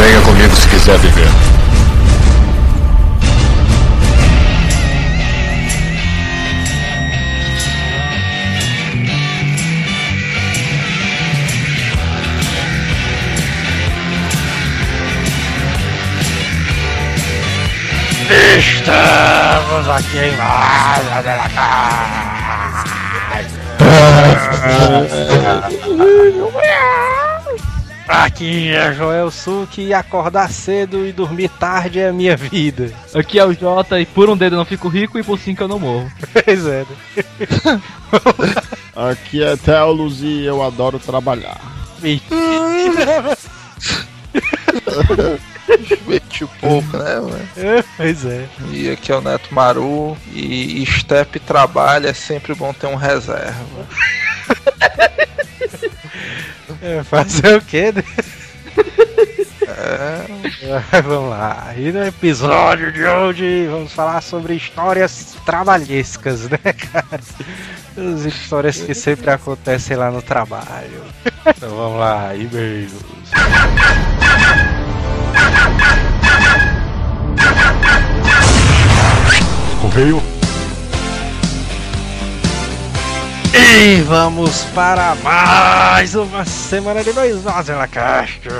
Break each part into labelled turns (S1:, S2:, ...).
S1: Venha comigo se quiser viver.
S2: Estamos aqui em mais da Aqui é Joel Suki e acordar cedo e dormir tarde é a minha vida.
S3: Aqui é o Jota e por um dedo eu não fico rico e por cinco eu não morro.
S2: Pois é. né?
S4: Aqui é Telos e eu adoro trabalhar.
S5: Divertiu pouco, né, mano?
S2: Pois é.
S5: E aqui é o Neto Maru e Step trabalha, é sempre bom ter um reserva.
S2: É, Fazer o quê, né?
S5: É,
S2: Vamos lá. E no episódio de hoje vamos falar sobre histórias trabalhescas, né, cara? As histórias que sempre acontecem lá no trabalho. Então vamos lá, e-mails.
S1: Correio.
S2: E vamos para mais uma semana de dois nós na Castro.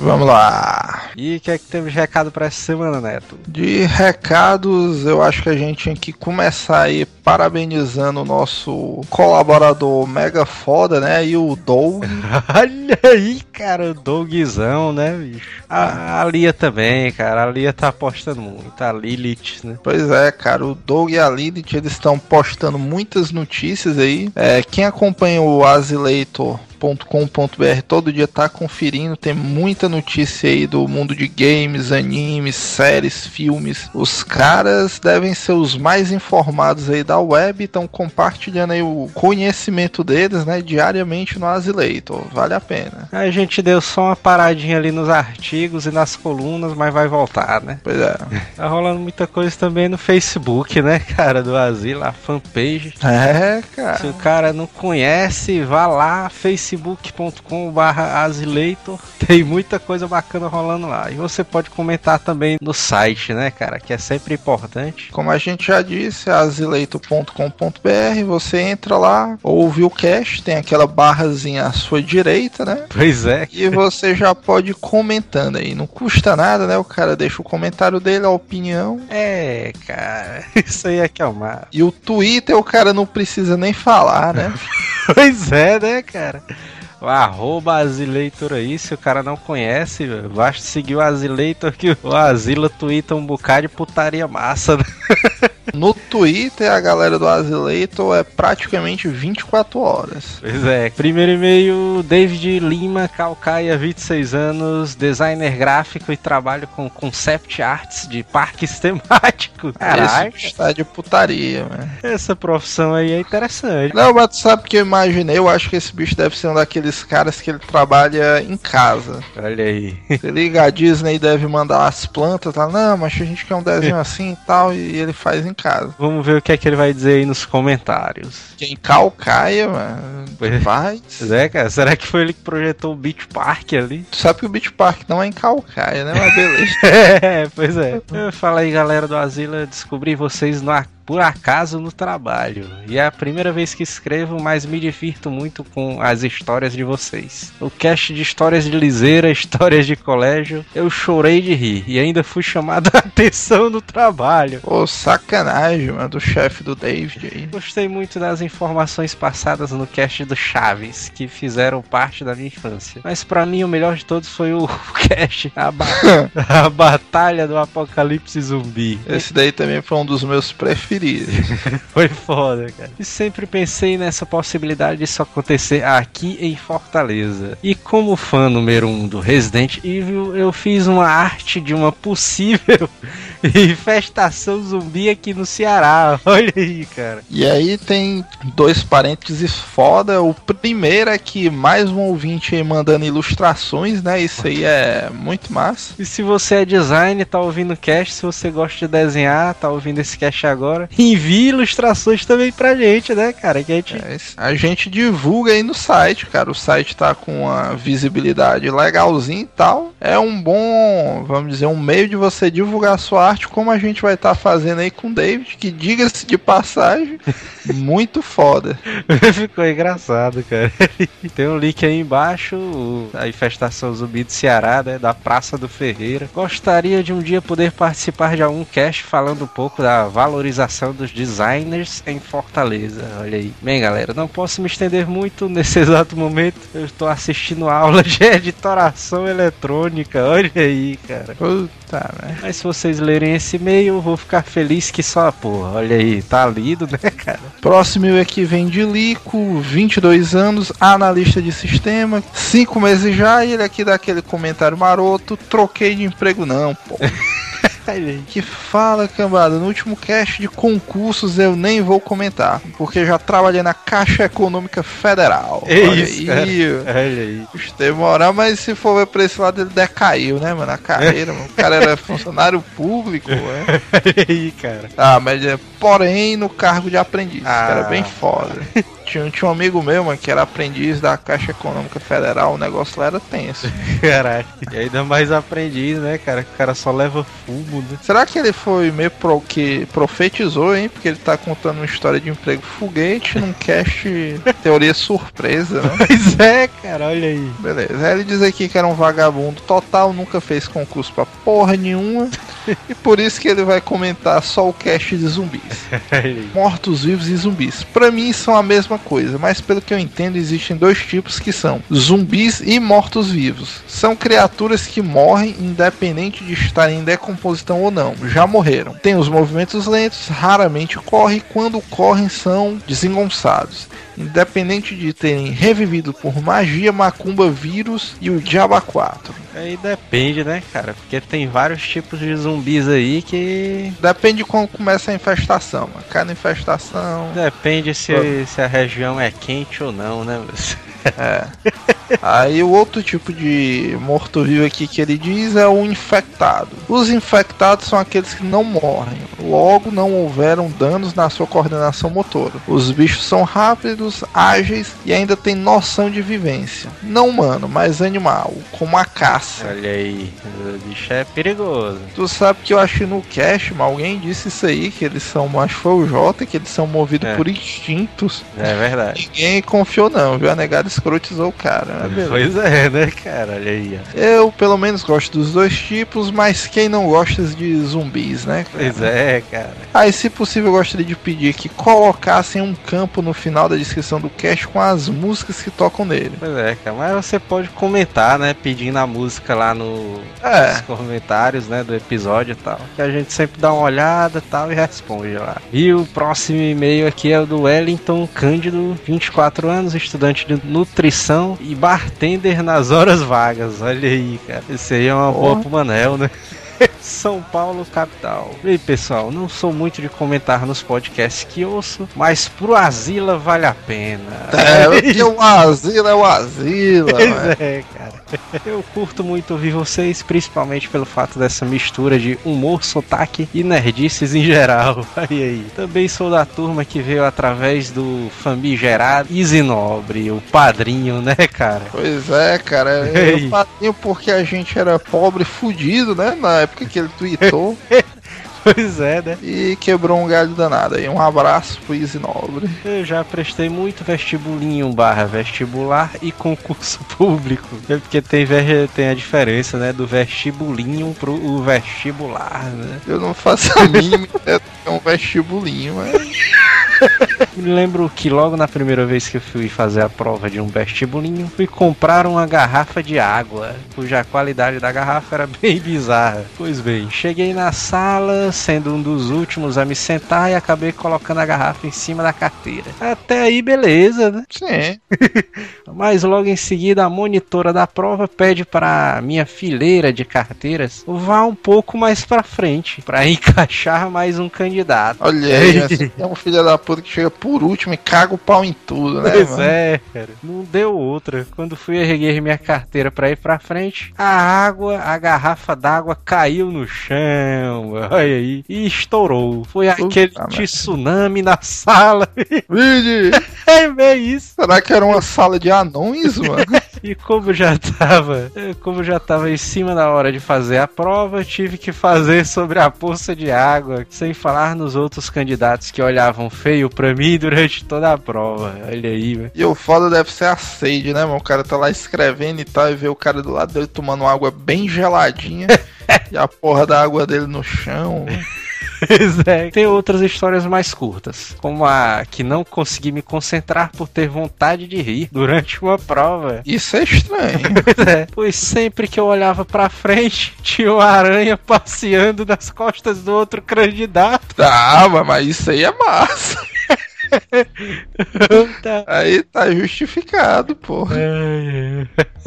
S5: Vamos lá.
S2: E o que é que temos de recado para essa semana, Neto?
S5: De recados, eu acho que a gente tinha que começar aí parabenizando o nosso colaborador mega foda, né? E o Doug.
S2: Olha aí, cara, o Dougzão, né, bicho? A, a Lia também, cara. A Lia tá apostando muito. A Lilith, né?
S5: Pois é, cara, o Doug e a Lilith eles estão postando muitas notícias aí. É, quem acompanha o Azileitor.com.br todo dia tá conferindo, tem muita notícia aí do mundo de games, animes, séries, filmes. Os caras devem ser os mais informados aí da web, estão compartilhando aí o conhecimento deles, né, diariamente no Azileitor. Vale a pena.
S2: A gente deu só uma paradinha ali nos artigos e nas colunas, mas vai voltar, né?
S5: Pois é.
S2: Tá rolando muita coisa também no Facebook, né, cara, do Asilo, a fanpage.
S5: É,
S2: Se
S5: cara.
S2: o cara não conhece, vá lá, facebook.com.br Asileitor. Tem muita coisa bacana rolando lá. E você pode comentar também no site, né, cara, que é sempre importante.
S5: Como a gente já disse, azileito.com.br, você entra lá, ouve o cast, tem aquela barrazinha à sua direita, né?
S2: Pois é.
S5: E você já pode ir comentando aí. Não custa nada, né? O cara deixa o comentário dele, a opinião.
S2: É, cara, isso aí é que é o mar.
S5: E o Twitter o cara não precisa nem falar, né?
S2: Pois é, né, cara? O arroba Azileitor aí, se o cara não conhece, basta seguir o Azileitor que o Asila twitta um bocado de putaria massa, né?
S5: No Twitter, a galera do Azileitor é praticamente 24 horas.
S2: Pois é. Primeiro e-mail, David Lima, Calcaia, 26 anos, designer gráfico e trabalho com concept arts de parques temáticos. Caralho,
S5: está de putaria, mano.
S2: essa profissão aí é interessante.
S5: Não, mas tu sabe o que eu imaginei? Eu acho que esse bicho deve ser um daqueles caras que ele trabalha em casa.
S2: Olha aí.
S5: Se liga, a Disney deve mandar as plantas lá, não, mas a gente quer um desenho assim e tal, e ele faz em casa.
S2: Vamos ver o que é que ele vai dizer aí nos comentários.
S5: Quem calcaia, mano,
S2: Pois-
S5: faz.
S2: Pois é, cara, será que foi ele que projetou o Beach Park ali?
S5: Tu sabe que o Beach Park não é em Calcaia, né? Mas beleza.
S2: É, pois é. Fala aí, galera do Asilo, eu descobri vocês no, a- por acaso no trabalho. E é a primeira vez que escrevo, mas me divirto muito com as histórias de vocês. O cast de histórias de liseira, histórias de colégio, eu chorei de rir e ainda fui chamado a atenção no trabalho.
S5: Pô, sacanagem, mano, do chefe do David aí.
S2: Gostei muito das informações passadas no cast do Chaves, que fizeram parte da minha infância. Mas pra mim o melhor de todos foi o cast, a, ba- a Batalha do Apocalipse Zumbi.
S5: Esse daí também foi um dos meus preferidos.
S2: Foi foda, cara. E sempre pensei nessa possibilidade disso acontecer aqui em Fortaleza. E como fã número um do Resident Evil, eu fiz uma arte de uma possível Infestação zumbi aqui no Ceará. Olha aí, cara.
S5: E aí tem dois parênteses foda. O primeiro é que mais um ouvinte aí mandando ilustrações, né? Isso aí é muito massa.
S2: E se você é designer, tá ouvindo o cast, se você gosta de desenhar, tá ouvindo esse cast agora, envie ilustrações também pra gente, né, cara? Que a gente.
S5: É, a gente divulga aí no site, cara. O site tá com uma visibilidade legalzinha e tal. É um bom, vamos dizer, um meio de você divulgar a sua arte, como a gente vai estar tá fazendo aí com o David, que diga-se de passagem, muito foda.
S2: Ficou engraçado, cara. Tem um link aí embaixo, a infestação zumbi do Ceará, né? Da Praça do Ferreira. Gostaria de um dia poder participar de algum cast falando um pouco da valorização dos designers em Fortaleza. Olha aí. Bem, galera, não posso me estender muito nesse exato momento. Eu estou assistindo aula de editoração eletrônica. Olha aí, cara.
S5: Puta, né?
S2: Mas se vocês lerem esse e-mail, eu vou ficar feliz que só, porra. Olha aí, tá lido, né, cara?
S5: Próximo e aqui vem de Lico, 22 anos, analista de sistema, 5 meses já, e ele aqui dá aquele comentário maroto, troquei de emprego não, pô. que fala, cambada, no último cast de concursos eu nem vou comentar, porque já trabalhei na Caixa Econômica Federal.
S2: É Olha isso, aí. Olha aí.
S5: Gostei moral, mas se for ver pra esse lado ele decaiu, né, mano, na carreira, mano. O cara era funcionário público, né?
S2: Olha aí, cara.
S5: Ah, mas é, porém no cargo de aprendiz, ah. cara, bem foda. Tinha, tinha um amigo meu, mano, que era aprendiz da Caixa Econômica Federal, o negócio lá era tenso.
S2: Caralho. E ainda mais aprendiz, né, cara? O cara só leva fumo, né?
S5: Será que ele foi meio pro que profetizou, hein? Porque ele tá contando uma história de emprego foguete num cast teoria surpresa, né?
S2: Pois é, cara, olha aí.
S5: Beleza. Ele diz aqui que era um vagabundo total, nunca fez concurso pra porra nenhuma. e por isso que ele vai comentar só o cast de zumbis. Mortos, vivos e zumbis. Pra mim são a mesma coisa, mas pelo que eu entendo, existem dois tipos que são zumbis e mortos-vivos. São criaturas que morrem independente de estarem em decomposição ou não, já morreram. Tem os movimentos lentos, raramente correm, quando correm são desengonçados independente de terem revivido por magia, macumba, vírus e o Diaba 4.
S2: Aí depende, né, cara? Porque tem vários tipos de zumbis aí que.
S5: Depende de quando começa a infestação. Cada infestação.
S2: Depende se, se a região é quente ou não, né?
S5: É. Aí o outro tipo de morto-vivo aqui que ele diz é o infectado. Os infectados são aqueles que não morrem, logo não houveram danos na sua coordenação motora. Os bichos são rápidos, ágeis e ainda têm noção de vivência. Não humano, mas animal, como a caça.
S2: Olha aí, o bicho é perigoso.
S5: Tu sabe que eu achei no cache, mas alguém disse isso aí, que eles são, acho que foi o Jota, que eles são movidos é. por instintos.
S2: É verdade.
S5: Ninguém confiou não, viu? A negada escrotizou o cara.
S2: Né? Pois é, né, cara? Olha aí.
S5: Ó. Eu, pelo menos, gosto dos dois tipos, mas quem não gosta de zumbis, né?
S2: Cara? Pois é, cara.
S5: Aí, se possível, eu gostaria de pedir que colocassem um campo no final da descrição do cast com as músicas que tocam nele.
S2: Pois é, cara. Mas você pode comentar, né? Pedindo a música lá no, é. nos comentários, né? Do episódio e tal. Que a gente sempre dá uma olhada e tal e responde lá. E o próximo e-mail aqui é o do Wellington Cândido, 24 anos, estudante de nutrição e bartender nas horas vagas. Olha aí, cara. Isso aí é uma boa pro Manel, né? São Paulo, capital. E aí, pessoal, não sou muito de comentar nos podcasts que ouço, mas pro Asila vale a pena.
S5: É, porque o Asila é o Asila.
S2: Pois é, cara. Eu curto muito ouvir vocês, principalmente pelo fato dessa mistura de humor, sotaque e nerdices em geral. Aí aí. Também sou da turma que veio através do famigerado Easy Nobre, o padrinho, né, cara?
S5: Pois é, cara. É o padrinho porque a gente era pobre fudido, né? Na época que ele tweetou.
S2: Pois é, né?
S5: E quebrou um galho danado aí. Um abraço pro Easy Nobre.
S2: Eu já prestei muito vestibulinho barra vestibular e concurso público. É porque tem, tem a diferença, né? Do vestibulinho pro o vestibular, né?
S5: Eu não faço a mínima ideia do que é um vestibulinho, mas.
S2: Me lembro que logo na primeira vez que eu fui fazer a prova de um vestibulinho, fui comprar uma garrafa de água, cuja qualidade da garrafa era bem bizarra. Pois bem, cheguei na sala, sendo um dos últimos a me sentar e acabei colocando a garrafa em cima da carteira. Até aí, beleza, né?
S5: Sim.
S2: Mas logo em seguida, a monitora da prova pede para minha fileira de carteiras vá um pouco mais para frente, para encaixar mais um candidato.
S5: Olha aí, é um filho da puta que chega por último e caga o pau em tudo, né?
S2: Pois
S5: mano?
S2: é, cara. Não deu outra. Quando fui erguer minha carteira pra ir pra frente, a água, a garrafa d'água caiu no chão. Olha aí. E estourou. Foi aquele
S5: merda.
S2: tsunami na sala.
S5: Vide!
S2: é bem isso.
S5: Será que era uma sala de anões, mano?
S2: E como já tava, como já tava em cima da hora de fazer a prova, tive que fazer sobre a poça de água, sem falar nos outros candidatos que olhavam feio pra mim durante toda a prova. Olha aí, velho.
S5: E o foda deve ser a sede, né, mano? O cara tá lá escrevendo e tal, e vê o cara do lado dele tomando água bem geladinha. e a porra da água dele no chão.
S2: Pois é. Tem outras histórias mais curtas, como a que não consegui me concentrar por ter vontade de rir durante uma prova.
S5: Isso é estranho.
S2: Pois é, pois sempre que eu olhava pra frente, tinha uma aranha passeando nas costas do outro candidato.
S5: Tá, mas- isso aí é massa.
S2: Tá.
S5: Aí tá justificado, porra.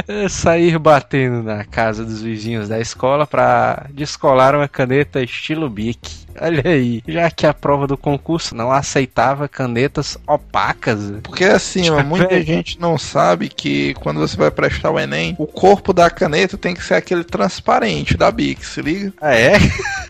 S2: É, Sair batendo na casa dos vizinhos da escola pra descolar uma caneta estilo Bic. Olha aí, já que a prova do concurso não aceitava canetas opacas.
S5: Porque assim, mano, muita gente não sabe que quando você vai prestar o Enem, o corpo da caneta tem que ser aquele transparente da Bic, se liga?
S2: Ah, é?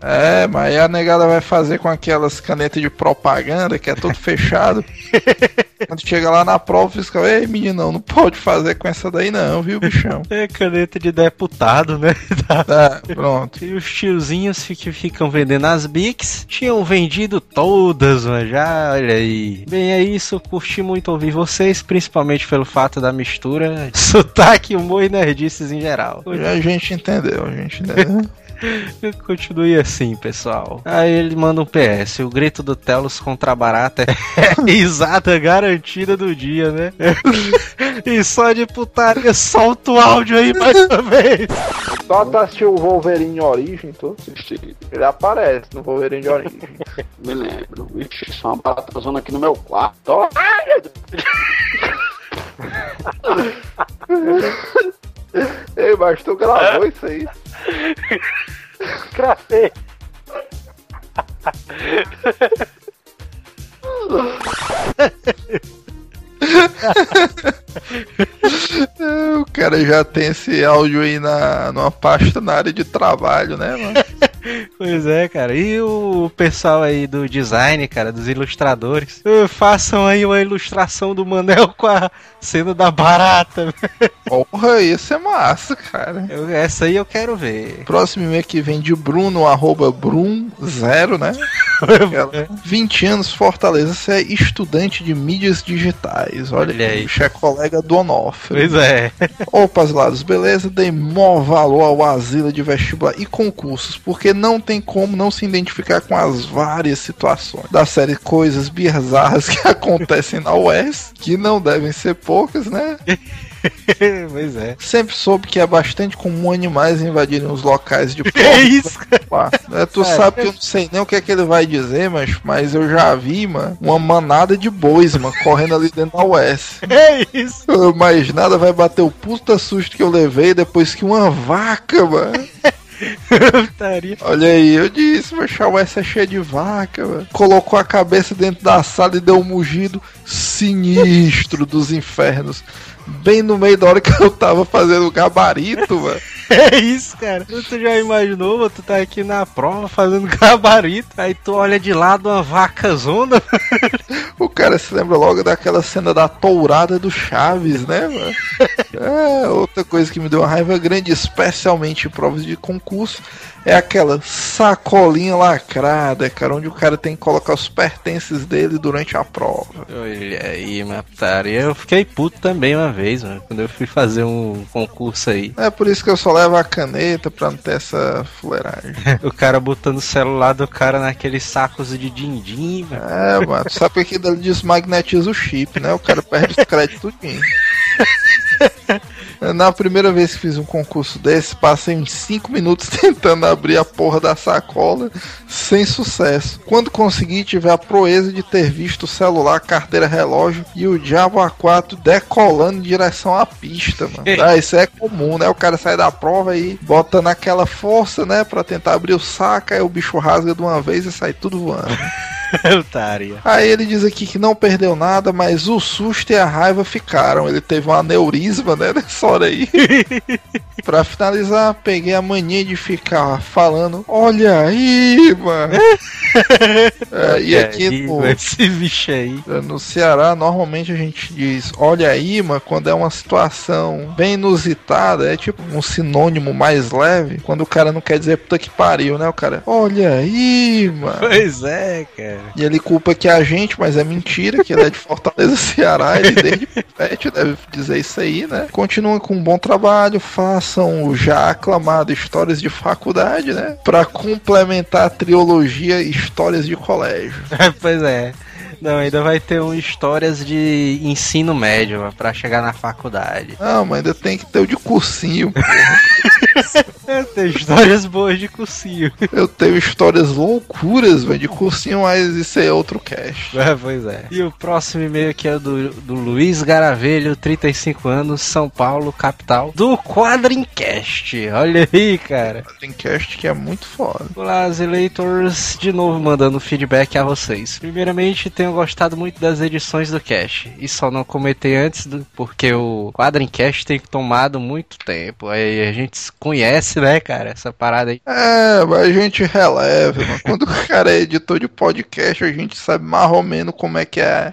S5: É, mas aí a negada vai fazer com aquelas canetas de propaganda que é todo fechado. Quando chega lá na prova, o fiscal, ei meninão, não pode fazer com essa daí não, viu, bichão?
S2: É caneta de deputado, né?
S5: Tá, pronto.
S2: E os tiozinhos que ficam vendendo as Bics tinham vendido todas, mas já, olha aí. Bem, é isso, curti muito ouvir vocês, principalmente pelo fato da mistura, sotaque, humor e nerdices em geral.
S5: A gente entendeu, a gente entendeu.
S2: Continue assim, pessoal. Aí ele manda um PS. O grito do Telos contra a barata é a risada garantida do dia, né? e só de putaria, solta o áudio aí mais uma vez.
S6: Só tu assistiu o Wolverine Origem, tu? Ele aparece no Wolverine Origem.
S7: Me lembro. Ixi, isso é uma baratazona aqui no meu quarto. Ó.
S6: Ei, mas tu gravou isso aí?
S7: Gravei.
S5: O cara já tem esse áudio aí na, numa pasta na área de trabalho, né, mano?
S2: Pois é, cara. E o pessoal aí do design, cara, dos ilustradores, façam aí uma ilustração do Manel com a cena da barata.
S5: Porra, isso é massa, cara.
S2: Eu- essa aí eu quero ver.
S5: Próximo e-mail que vem de Bruno, arroba Brum0, né? Ela, 20 anos, Fortaleza, você é estudante de mídias digitais. Olha,
S2: Olha aí.
S5: Você é colega do Onofre.
S2: Pois é.
S5: Opa, lados, beleza? Dei maior valor ao asilo de vestibular e concursos, porque não tem como não se identificar com as várias situações da série Coisas Bizarras que acontecem na UES, que não devem ser poucas, né?
S2: pois é.
S5: Sempre soube que é bastante comum animais invadirem os locais de
S2: Que
S5: prova.
S2: isso, cara?
S5: É, tu
S2: Sério?
S5: sabe que eu não sei nem o que é que ele vai dizer, mas, mas eu já vi, mano, uma manada de bois, mano, correndo ali dentro da US.
S2: É isso.
S5: Mas nada vai bater o puta susto que eu levei depois que uma vaca, mano. Olha aí, eu disse, mas a US é cheia de vaca, mano. Colocou a cabeça dentro da sala e deu um mugido sinistro dos infernos. Bem no meio da hora que eu tava fazendo o gabarito, mano.
S2: É isso, cara. Tu já imaginou, tu tá aqui na prova fazendo gabarito, aí tu olha de lado uma vaca zona.
S5: O cara se lembra logo daquela cena da tourada do Chaves, né, mano? É, outra coisa que me deu uma raiva grande, especialmente em provas de concurso, é aquela sacolinha lacrada, cara, onde o cara tem que colocar os pertences dele durante a prova.
S2: Olha aí, uma putaria. Eu fiquei puto também uma vez, mano, quando eu fui fazer um concurso aí.
S5: É por isso que eu só leva a caneta pra não ter essa fuleiragem.
S2: O cara botando o celular do cara naqueles sacos de din-din, velho.
S5: É, mano, sabe que ali desmagnetiza o chip, né? O cara perde os créditos tudinho. Na primeira vez que fiz um concurso desse, passei uns 5 minutos tentando abrir a porra da sacola sem sucesso. Quando consegui, tive a proeza de ter visto o celular, carteira, relógio e o Diabo A4 decolando em direção à pista, mano. Ah, isso é comum, né? O cara sai da prova e bota naquela força, né, pra tentar abrir o saco, aí o bicho rasga de uma vez e sai tudo voando.
S2: Otária.
S5: Aí ele diz aqui que não perdeu nada, mas o susto e a raiva ficaram. Ele teve um aneurisma, né, nessa hora aí. pra finalizar, peguei a mania de ficar falando: Olha aí, mano. É, e aqui no,
S2: Esse bicho aí.
S5: no Ceará, normalmente a gente diz: Olha aí, mano, quando é uma situação bem inusitada, é tipo um sinônimo mais leve. Quando o cara não quer dizer puta que pariu, né? O cara, olha aí, mano.
S2: Pois é, cara.
S5: E ele culpa que é a gente, mas é mentira, que ele é de Fortaleza, Ceará, ele desde pet deve dizer isso aí, né? Continua com um bom trabalho, façam o já aclamado Histórias de Faculdade, né? Pra complementar a trilogia Histórias de Colégio.
S2: pois é. Não, ainda vai ter um histórias de ensino médio pra chegar na faculdade.
S5: Não, mas ainda tem que ter o de cursinho, porra.
S2: Tem histórias boas de cursinho.
S5: Eu tenho histórias loucuras, velho, de cursinho, mas isso aí é outro cast.
S2: É, pois é. E o próximo e-mail aqui é do, do Luiz Garavelho, 35 anos, São Paulo, capital, do Quadrincast. Olha aí, cara.
S5: Tem cast que é muito foda.
S2: Olá, Electors, de novo mandando feedback a vocês. Primeiramente, tenho gostado muito das edições do Cast, e só não comentei antes do, porque o Quadrincast tem tomado muito tempo. Aí a gente conhece, né, cara, essa parada aí.
S5: É, mas a gente releva, mano. Quando o cara é editor de podcast, a gente sabe mais ou menos como é que é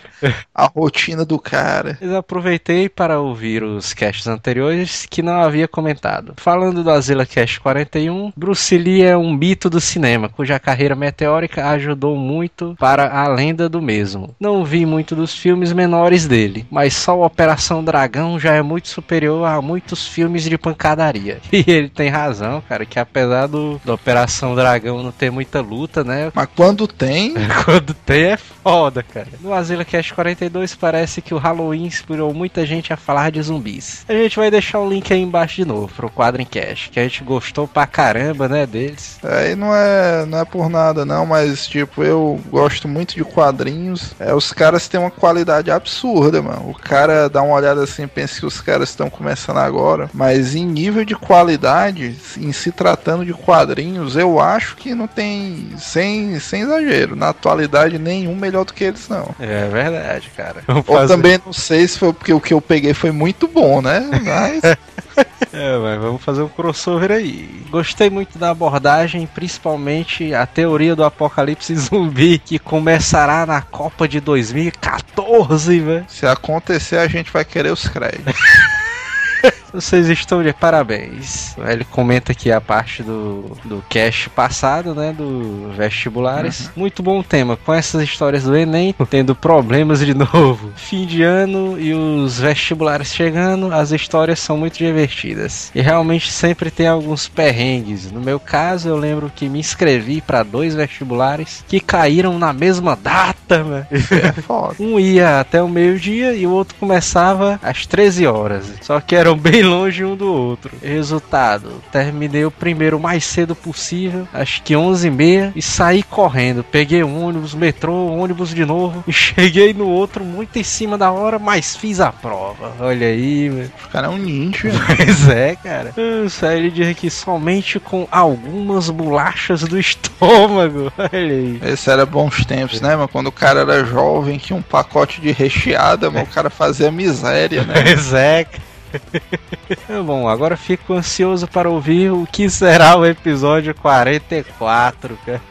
S5: a rotina do cara.
S2: Mas aproveitei para ouvir os casts anteriores que não havia comentado. Falando do Azila Cast 41, Bruce Lee é um mito do cinema, cuja carreira meteórica ajudou muito para a lenda do mesmo. Não vi muito dos filmes menores dele, mas só o Operação Dragão já é muito superior a muitos filmes de pancadaria. E ele tem razão, cara, que apesar do, do Operação Dragão não ter muita luta, né?
S5: Mas quando tem,
S2: Quando tem é foda, cara. No Asila Cast 42 parece que o Halloween inspirou muita gente a falar de zumbis. A gente vai deixar o link aí embaixo de novo pro quadro em cast, que a gente gostou pra caramba, né, deles.
S5: aí não é, não é por nada não, mas tipo, eu gosto muito de quadrinhos. É, os caras têm uma qualidade absurda, mano. O cara dá uma olhada assim, pensa que os caras estão começando agora, mas em nível de qualidade, em se tratando de quadrinhos, eu acho que não tem, sem, sem exagero, na atualidade nenhum melhor do que eles não.
S2: É verdade, cara. Vamos
S5: Ou
S2: fazer-
S5: também não sei se foi porque o que eu peguei foi muito bom, né? Mas
S2: É, mas vamos fazer um crossover aí. Gostei muito da abordagem, principalmente a teoria do apocalipse zumbi que começará na Copa de 2014, velho.
S5: se acontecer, a gente vai querer os créditos.
S2: Vocês estão de parabéns. Ele comenta aqui a parte do, do cast passado, né? Do vestibulares. Muito bom tema. Com essas histórias do Enem, tendo problemas de novo. Fim de ano e os vestibulares chegando, as histórias são muito divertidas. E realmente sempre tem alguns perrengues. No meu caso, eu lembro que me inscrevi para dois vestibulares que caíram na mesma data.
S5: É foda.
S2: Um ia até o meio-dia e o outro começava às 13 horas. Só que eram bem longe um do outro. Resultado: terminei o primeiro o mais cedo possível, acho que 11h30, e saí correndo. Peguei um ônibus, metrô, ônibus de novo, e cheguei no outro muito em cima da hora, mas fiz a prova. Olha aí, velho.
S5: O cara é um ninja.
S2: Pois é, cara. Isso aí ele diz aqui somente com algumas bolachas do estômago. Olha aí.
S5: Esse era bons tempos, né, mano? Quando o cara era jovem, que um pacote de recheada, mano, o cara fazia miséria, né?
S2: Pois é. cara. Bom, agora fico ansioso para ouvir o que será o episódio 44, cara.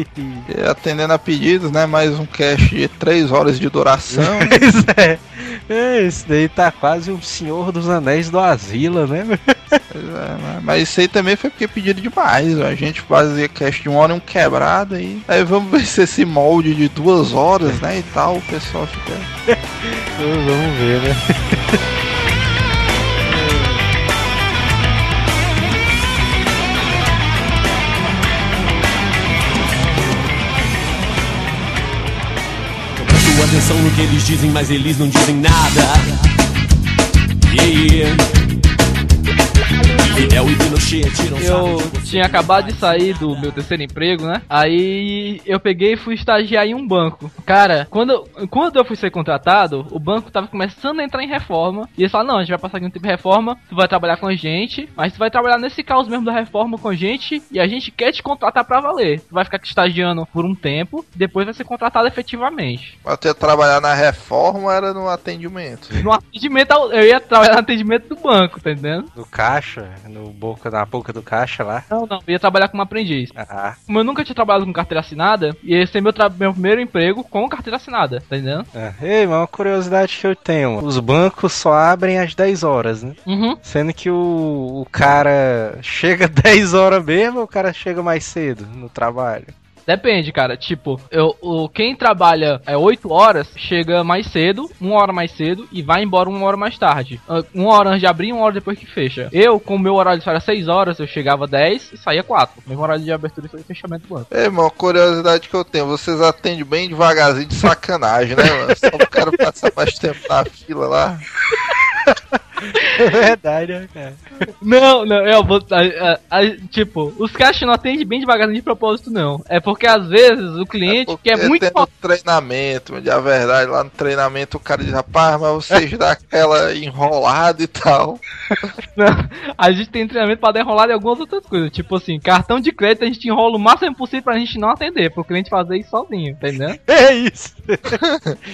S5: Atendendo a pedidos, né? Mais um cast de 3 horas de duração.
S2: Pois é. É, esse daí tá quase um Senhor dos Anéis do Asila, né?
S5: É, né? Mas isso aí também foi porque pediram demais. ó. A gente fazia cast de uma hora e um quebrado aí. Aí vamos ver se esse molde de duas horas, né? E tal, o pessoal fica.
S2: Vamos ver, né?
S8: Atenção no que eles dizem, mas eles não dizem nada. Yeah.
S3: Eu tinha acabado de sair do meu terceiro emprego, né? Aí eu peguei e fui estagiar em um banco. Cara, quando, eu- quando eu fui ser contratado, o banco tava começando a entrar em reforma. E eles falaram, não, a gente vai passar aqui um tempo de reforma, tu vai trabalhar com a gente, mas tu vai trabalhar nesse caos mesmo da reforma com a gente, e a gente quer te contratar pra valer. Tu vai ficar aqui estagiando por um tempo, depois vai ser contratado efetivamente.
S5: Pra ter trabalhar na reforma era no atendimento.
S3: No atendimento, eu ia trabalhar no atendimento do banco, tá entendendo?
S2: No caixa, no boca, na boca do caixa lá.
S3: Não, não, eu ia trabalhar como aprendiz.
S2: Ah,
S3: Como eu nunca tinha trabalhado com carteira assinada, e esse é meu, meu primeiro emprego com carteira assinada, tá entendendo?
S2: é. Ei, mas uma curiosidade que eu tenho. Os bancos só abrem às 10 horas, né?
S3: Uhum.
S2: Sendo que o, o cara chega 10 horas mesmo ou o cara chega mais cedo no trabalho?
S3: Depende, cara. Tipo, eu, o, quem trabalha é 8 horas, chega mais cedo, uma hora mais cedo, e vai embora uma hora mais tarde. Ah, Uma hora antes de abrir, uma hora depois que fecha. Eu, com o meu horário de era 6 horas, eu chegava 10 e saía 4. Mesmo horário de abertura e fechamento do banco.
S5: Ei, irmão, curiosidade que eu tenho, vocês atendem bem devagarzinho de sacanagem, né, mano? Só o cara passar mais tempo na fila lá.
S2: É verdade, né, cara?
S3: Não, não, eu vou. a- a- a- tipo, os caras não atendem bem devagarzinho de propósito, não. É porque às vezes o cliente
S5: Porque
S3: quer muito.
S5: tem treinamento, mas a verdade, lá no treinamento o cara diz, rapaz, mas vocês dão aquela enrolada e tal.
S3: Não, a gente tem treinamento pra dar enrolada em algumas outras coisas. Tipo assim, cartão de crédito a gente enrola o máximo possível pra gente não atender, pro cliente fazer isso sozinho, entendeu?
S2: É isso.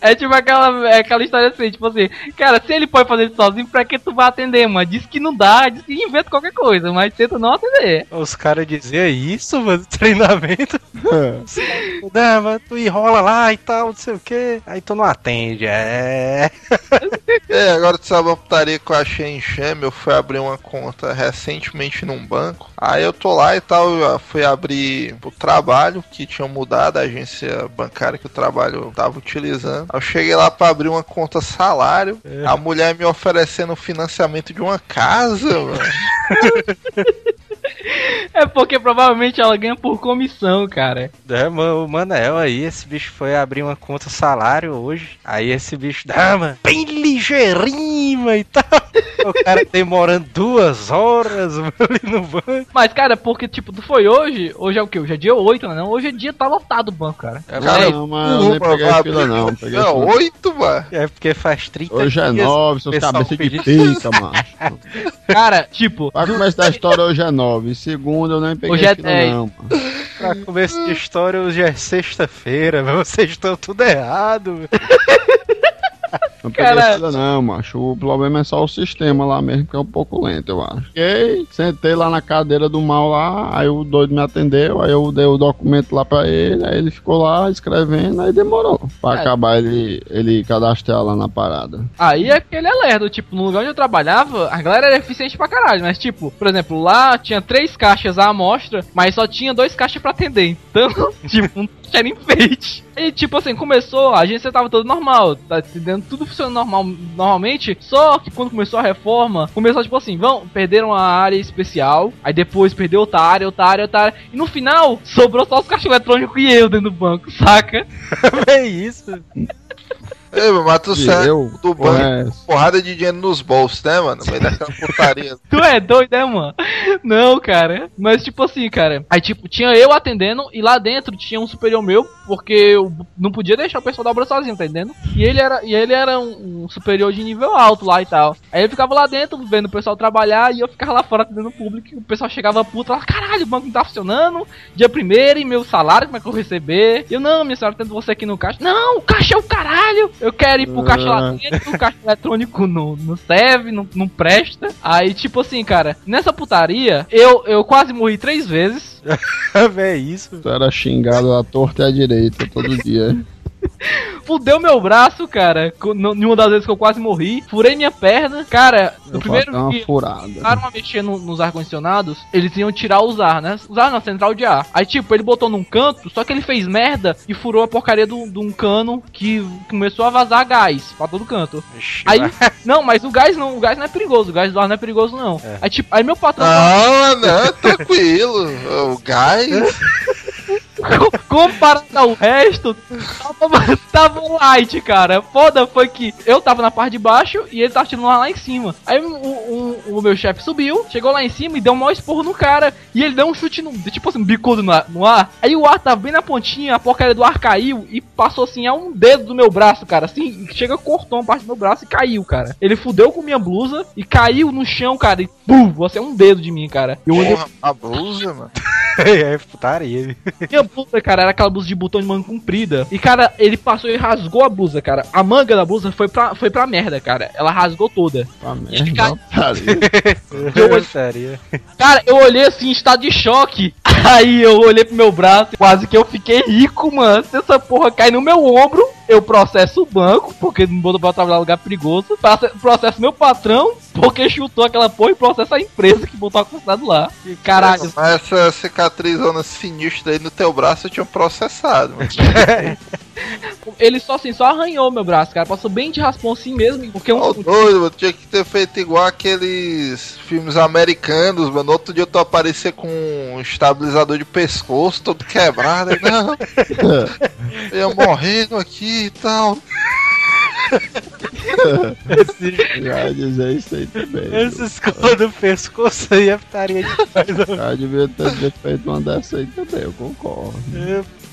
S3: É tipo aquela, é aquela história assim, tipo assim, cara, se ele pode fazer sozinho, pra que tu vai atender, mano? Diz que não dá, diz que inventa qualquer coisa, mas tenta não atender.
S2: Os caras diziam isso, mano, treinamento. Não, mas tu enrola lá e tal, não sei o que. Aí tu não atende, é.
S5: É, agora tu sabe uma putaria que eu achei em Chame, eu fui abrir uma conta recentemente num banco. Aí eu tô lá e tal, eu fui abrir o trabalho, que tinha mudado a agência bancária que o trabalho tava utilizando. Aí eu cheguei lá pra abrir uma conta salário, a mulher me oferecendo o financiamento de uma casa, mano.
S3: É porque provavelmente ela ganha por comissão, cara.
S2: É, mano, o Manel aí, esse bicho foi abrir uma conta salário hoje. Aí esse bicho, ah, mano, bem ligeirinho e tal. O cara demorando duas horas mano, ali no banco.
S3: Mas, cara, porque, tipo, tu foi hoje, hoje é o quê? Hoje é dia 8, né? Não? Hoje é dia, tá lotado o banco, cara.
S2: É,
S5: Cara,
S4: Não, mas eu nem peguei
S5: vai
S4: fila não. Peguei
S5: Não,
S4: fila.
S5: oito, mano.
S2: é porque faz 30
S4: Hoje é
S2: dias.
S4: nove, seus
S2: pessoal
S4: cabeças de pica, mano.
S3: Cara, tipo,
S4: Pra começo da história, hoje é nove. Segunda, eu nem peguei
S3: Hoje é
S4: fila
S3: dez.
S4: não, mano.
S2: Pra começo de história, hoje é sexta-feira, mas vocês estão tudo errado.
S4: Não
S3: Cara-
S4: não, macho. O problema é só o sistema lá mesmo, que é um pouco lento, eu acho. Fiquei, sentei lá na cadeira do mal lá, aí o doido me atendeu, aí eu dei o documento lá pra ele, aí ele ficou lá escrevendo, aí demorou. Pra
S3: É.
S4: acabar ele, ele cadastrar lá na parada.
S3: Aí é que ele é lerdo, tipo, no lugar onde eu trabalhava, a galera era eficiente pra caralho, mas tipo, por exemplo, lá tinha três caixas à amostra, mas só tinha dois caixas pra atender, então, tipo, era enfeite. E tipo assim, começou, a agência tava todo normal, tá entendendo? Tudo funcionando normal, normalmente, só que quando começou a reforma, começou tipo assim, vão, perderam a área especial, aí depois perdeu outra área, outra área, outra área, e no final, sobrou só os caixas eletrônicos e eu dentro do banco, saca?
S2: É isso.
S5: Ei, meu, mas tu sai
S4: eu,
S5: do banco,
S4: é
S5: porrada de dinheiro nos bolsos, né, mano? No meio daquela putaria.
S3: Tu é doido, né, mano? Não, cara. Mas, tipo assim, cara. Aí, tipo, tinha eu atendendo e lá dentro tinha um superior meu, porque eu não podia deixar o pessoal da obra sozinho, tá entendendo? E ele era, e ele era um, um superior de nível alto lá e tal. Aí ele ficava lá dentro vendo o pessoal trabalhar e eu ficava lá fora atendendo o público. E o pessoal chegava puto lá, caralho, o banco não tá funcionando. Dia primeiro e meu salário, como é que eu vou receber? E eu, não, minha senhora, tendo você aqui no caixa. Não, o caixa é o caralho. Eu quero ir pro caixa lá dentro, o caixa eletrônico não, não serve, não, não presta. Aí, tipo assim, cara, nessa putaria, eu, eu quase morri três vezes.
S2: É isso.
S4: Tu era xingado à torta e à direita todo dia.
S3: Fudeu meu braço, cara. Numa das vezes que eu quase morri. Furei minha perna. Cara, no
S4: Eu
S3: primeiro
S4: uma
S3: dia.
S4: furada.
S3: começaram a mexer no- nos ar-condicionados, eles iam tirar os ar, né? Os ar na central de ar. Aí, tipo, ele botou num canto, só que ele fez merda e furou a porcaria de um cano que começou a vazar gás pra todo canto.
S2: Ixi,
S3: Aí,
S2: vai.
S3: não, mas o gás não, o gás não é perigoso, o gás do ar não é perigoso, não.
S2: É.
S3: Aí, tipo, aí meu patrão.
S5: Não, não, tranquilo. O gás.
S3: Co- Comparado ao resto, tava, tava light, cara. Foda foi que eu tava na parte de baixo e ele tava tirando lá, lá em cima. Aí o, o- o meu chefe subiu, chegou lá em cima e deu um maior esporro no cara. E ele deu um chute no. Tipo assim, bicudo no, ar- no ar. Aí o ar tava bem na pontinha, a porcaria do ar caiu e passou assim a um dedo do meu braço, cara. Assim, chega, cortou uma parte do meu braço e caiu, cara. Ele fudeu com minha blusa e caiu no chão, cara. E pum, você é um dedo de mim, cara. Eu olhei
S5: Porra, a blusa, mano.
S2: é putaria.
S3: minha blusa, cara, era aquela blusa de botão de manga comprida. E, cara, ele passou e rasgou a blusa, cara. A manga da blusa foi pra, foi pra merda, cara. Ela rasgou toda.
S4: Pra
S3: Cara.
S4: merda.
S3: Cara, eu olhei assim, em estado de choque. Aí eu olhei pro meu braço, quase que eu fiquei rico, mano. Se essa porra cair no meu ombro, eu processo o banco, porque não botou pra trabalhar em lugar perigoso. Proce- Processo meu patrão, porque chutou aquela porra e processo a empresa que botou a considerado lá. E caralho,
S5: Mas essa cicatrizona sinistra aí no teu braço eu tinha processado, mano.
S3: ele só assim, só arranhou meu braço, cara. Passou bem de raspão assim mesmo, porque um,
S5: Ô doido, mano, tinha que ter feito igual aqueles filmes americanos, mano. Outro dia tu aparecer com um estabilizador de pescoço todo quebrado. aí, Não, eu morrendo aqui e tal.
S4: Já dizer isso aí também.
S2: Essa escola do pescoço aí é putaria demais.
S4: Já devia ter feito uma dessa aí também, eu concordo.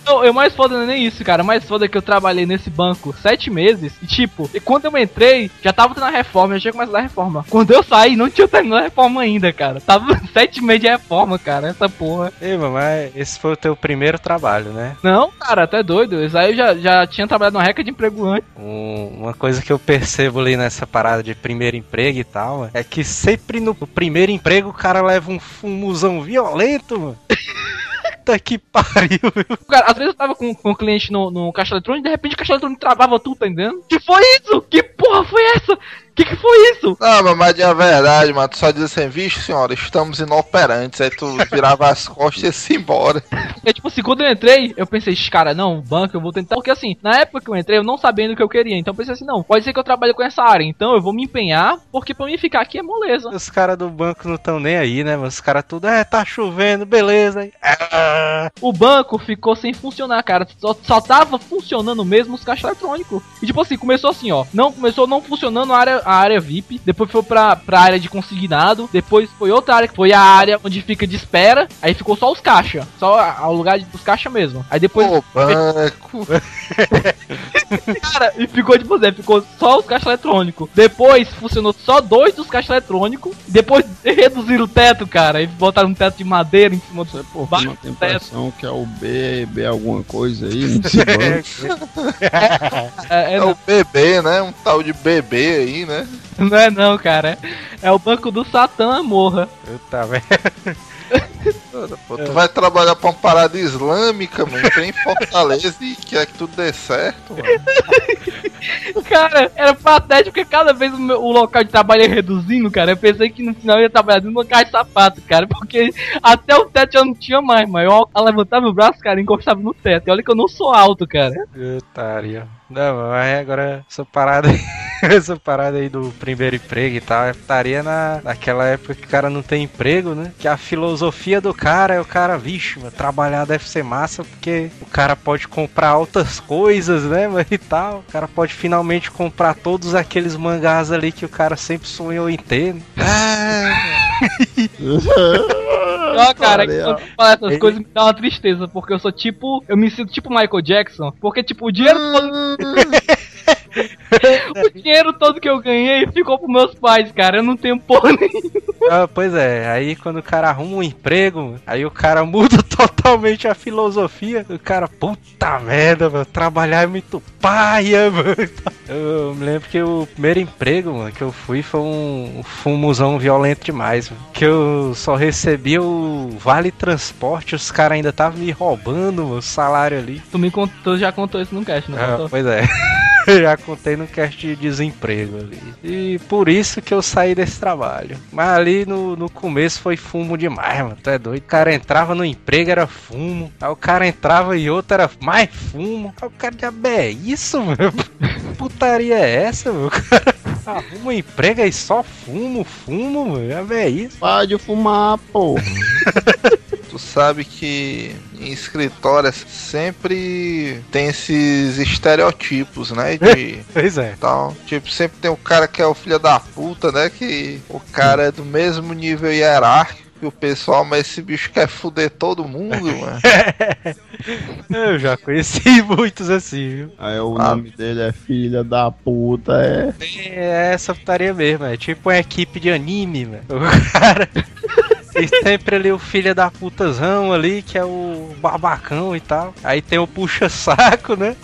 S3: Não, o mais foda não é nem isso, cara. O mais foda é que eu trabalhei nesse banco sete meses. E tipo, e quando eu entrei, já tava tendo a reforma, já tinha começado a reforma. Quando eu saí, não tinha terminado a reforma ainda, cara. Tava sete meses de reforma, cara. Essa porra.
S2: Ei, mamãe, esse foi o teu primeiro trabalho, né?
S3: Não, cara, até doido. Isso aí eu já, já tinha trabalhado numa reca de emprego antes.
S2: Um- uma coisa que eu percebo ali nessa parada de primeiro emprego e tal, é que sempre no primeiro emprego o cara leva um fumuzão violento, mano. Puta que pariu, meu.
S3: Cara, às vezes eu tava com, com o cliente no, no caixa eletrônico e de repente o caixa eletrônico travava tudo, tá entendendo? Que foi isso? Que porra foi essa? Que que foi isso?
S5: Não, mas, mas é verdade, mano. Tu só diz assim, vixe, senhora, estamos inoperantes. Aí tu virava as costas e se embora.
S3: É tipo assim, quando eu entrei, eu pensei, cara, não, banco, eu vou tentar. Porque assim, na época que eu entrei, eu não sabendo o que eu queria. Então eu pensei assim, não, pode ser que eu trabalhe com essa área. Então eu vou me empenhar, porque pra mim ficar aqui é moleza.
S2: Os caras do banco não estão nem aí, né? Mas os caras tudo, é, tá chovendo, beleza. Ah,
S3: O banco ficou sem funcionar, cara. Só, só tava funcionando mesmo os caixas eletrônicos. E tipo assim, começou assim, ó. Não, começou não funcionando a área, a área VIP. Depois foi pra, pra área de consignado. Depois foi outra área que foi a área onde fica de espera. Aí ficou só os caixas. Só o lugar dos caixas mesmo. Aí depois.
S5: Banco.
S3: Cara, e ficou tipo assim, ficou só os caixas eletrônicos. Depois funcionou só dois dos caixas eletrônicos. Depois reduziram o teto, cara. E botaram um teto de madeira em cima do.
S4: Pô,
S3: Baixo
S4: não tem
S3: teto.
S4: impressão que é o B, B alguma coisa aí, nesse banco.
S3: É, é,
S5: É o bebê, né? Um tal de bebê aí, né?
S3: não, não é não, cara. É o banco do Satã, morra.
S2: puta
S5: Pô, tu vai trabalhar pra uma parada islâmica, mano. Vem em Fortaleza e quer que tudo dê certo, mano.
S3: Cara, era patético porque cada vez o, meu- o local de trabalho ia reduzindo, cara. Eu pensei que no final eu ia trabalhar uma caixa de sapato, cara. Porque até o teto eu não tinha mais, mas eu levantava o braço, cara, e encostava no teto. E olha que eu não sou alto, cara.
S2: Putaria. Não, mas agora essa parada aí, essa parada aí do primeiro emprego e tal, putaria na, naquela época que o cara não tem emprego, né? Que a filosofia do cara é o cara, vixe, mano, trabalhar deve ser massa porque o cara pode comprar altas coisas, né, mano, e tal. O cara pode finalmente comprar todos aqueles mangás ali que o cara sempre sonhou em ter, né?
S3: Cara,
S4: Olha,
S3: quando fala essas coisas me dá uma tristeza, porque eu sou tipo. Eu me sinto tipo Michael Jackson. Porque, tipo, o dinheiro todo. o dinheiro todo que eu ganhei ficou pros meus pais, cara. Eu não tenho porra nenhuma.
S2: Ah, pois é, aí quando o cara arruma um emprego, aí o cara muda totalmente a filosofia. O cara, puta merda, mano, trabalhar é muito paia, mano. Eu me lembro que o primeiro emprego, mano, que eu fui foi um, um fumuzão violento demais, mano. Que eu só recebia o vale transporte, os caras ainda estavam me roubando mano, o salário ali.
S3: Tu me contou, já contou isso no cast, não
S2: Ah,
S3: contou?
S2: pois é. Eu já contei no cast de desemprego ali. E por isso que eu saí desse trabalho. Mas ali no, no começo foi fumo demais, mano. Tu é doido. O cara entrava no emprego, era fumo. Aí o cara entrava e outro era mais fumo. Aí o cara já é isso, mano. Putaria é essa, meu? O cara arruma um emprego aí só fumo, fumo, mano. Já é isso.
S4: Para de fumar, pô.
S5: tu sabe que em escritórios sempre tem esses estereotipos, né? De
S2: Pois é.
S5: tal. Tipo, sempre tem o cara que é o filho da puta, né? Que o cara é do mesmo nível hierárquico que o pessoal, mas esse bicho quer fuder todo mundo, mano.
S2: Eu já conheci muitos assim, viu?
S4: Aí o
S5: Ah.
S4: nome dele é filha da puta, é.
S2: É essa putaria mesmo, é tipo uma equipe de anime, mano. O cara. Tem sempre ali o filho da putazão ali, que é o babacão e tal. Aí tem o puxa-saco, né?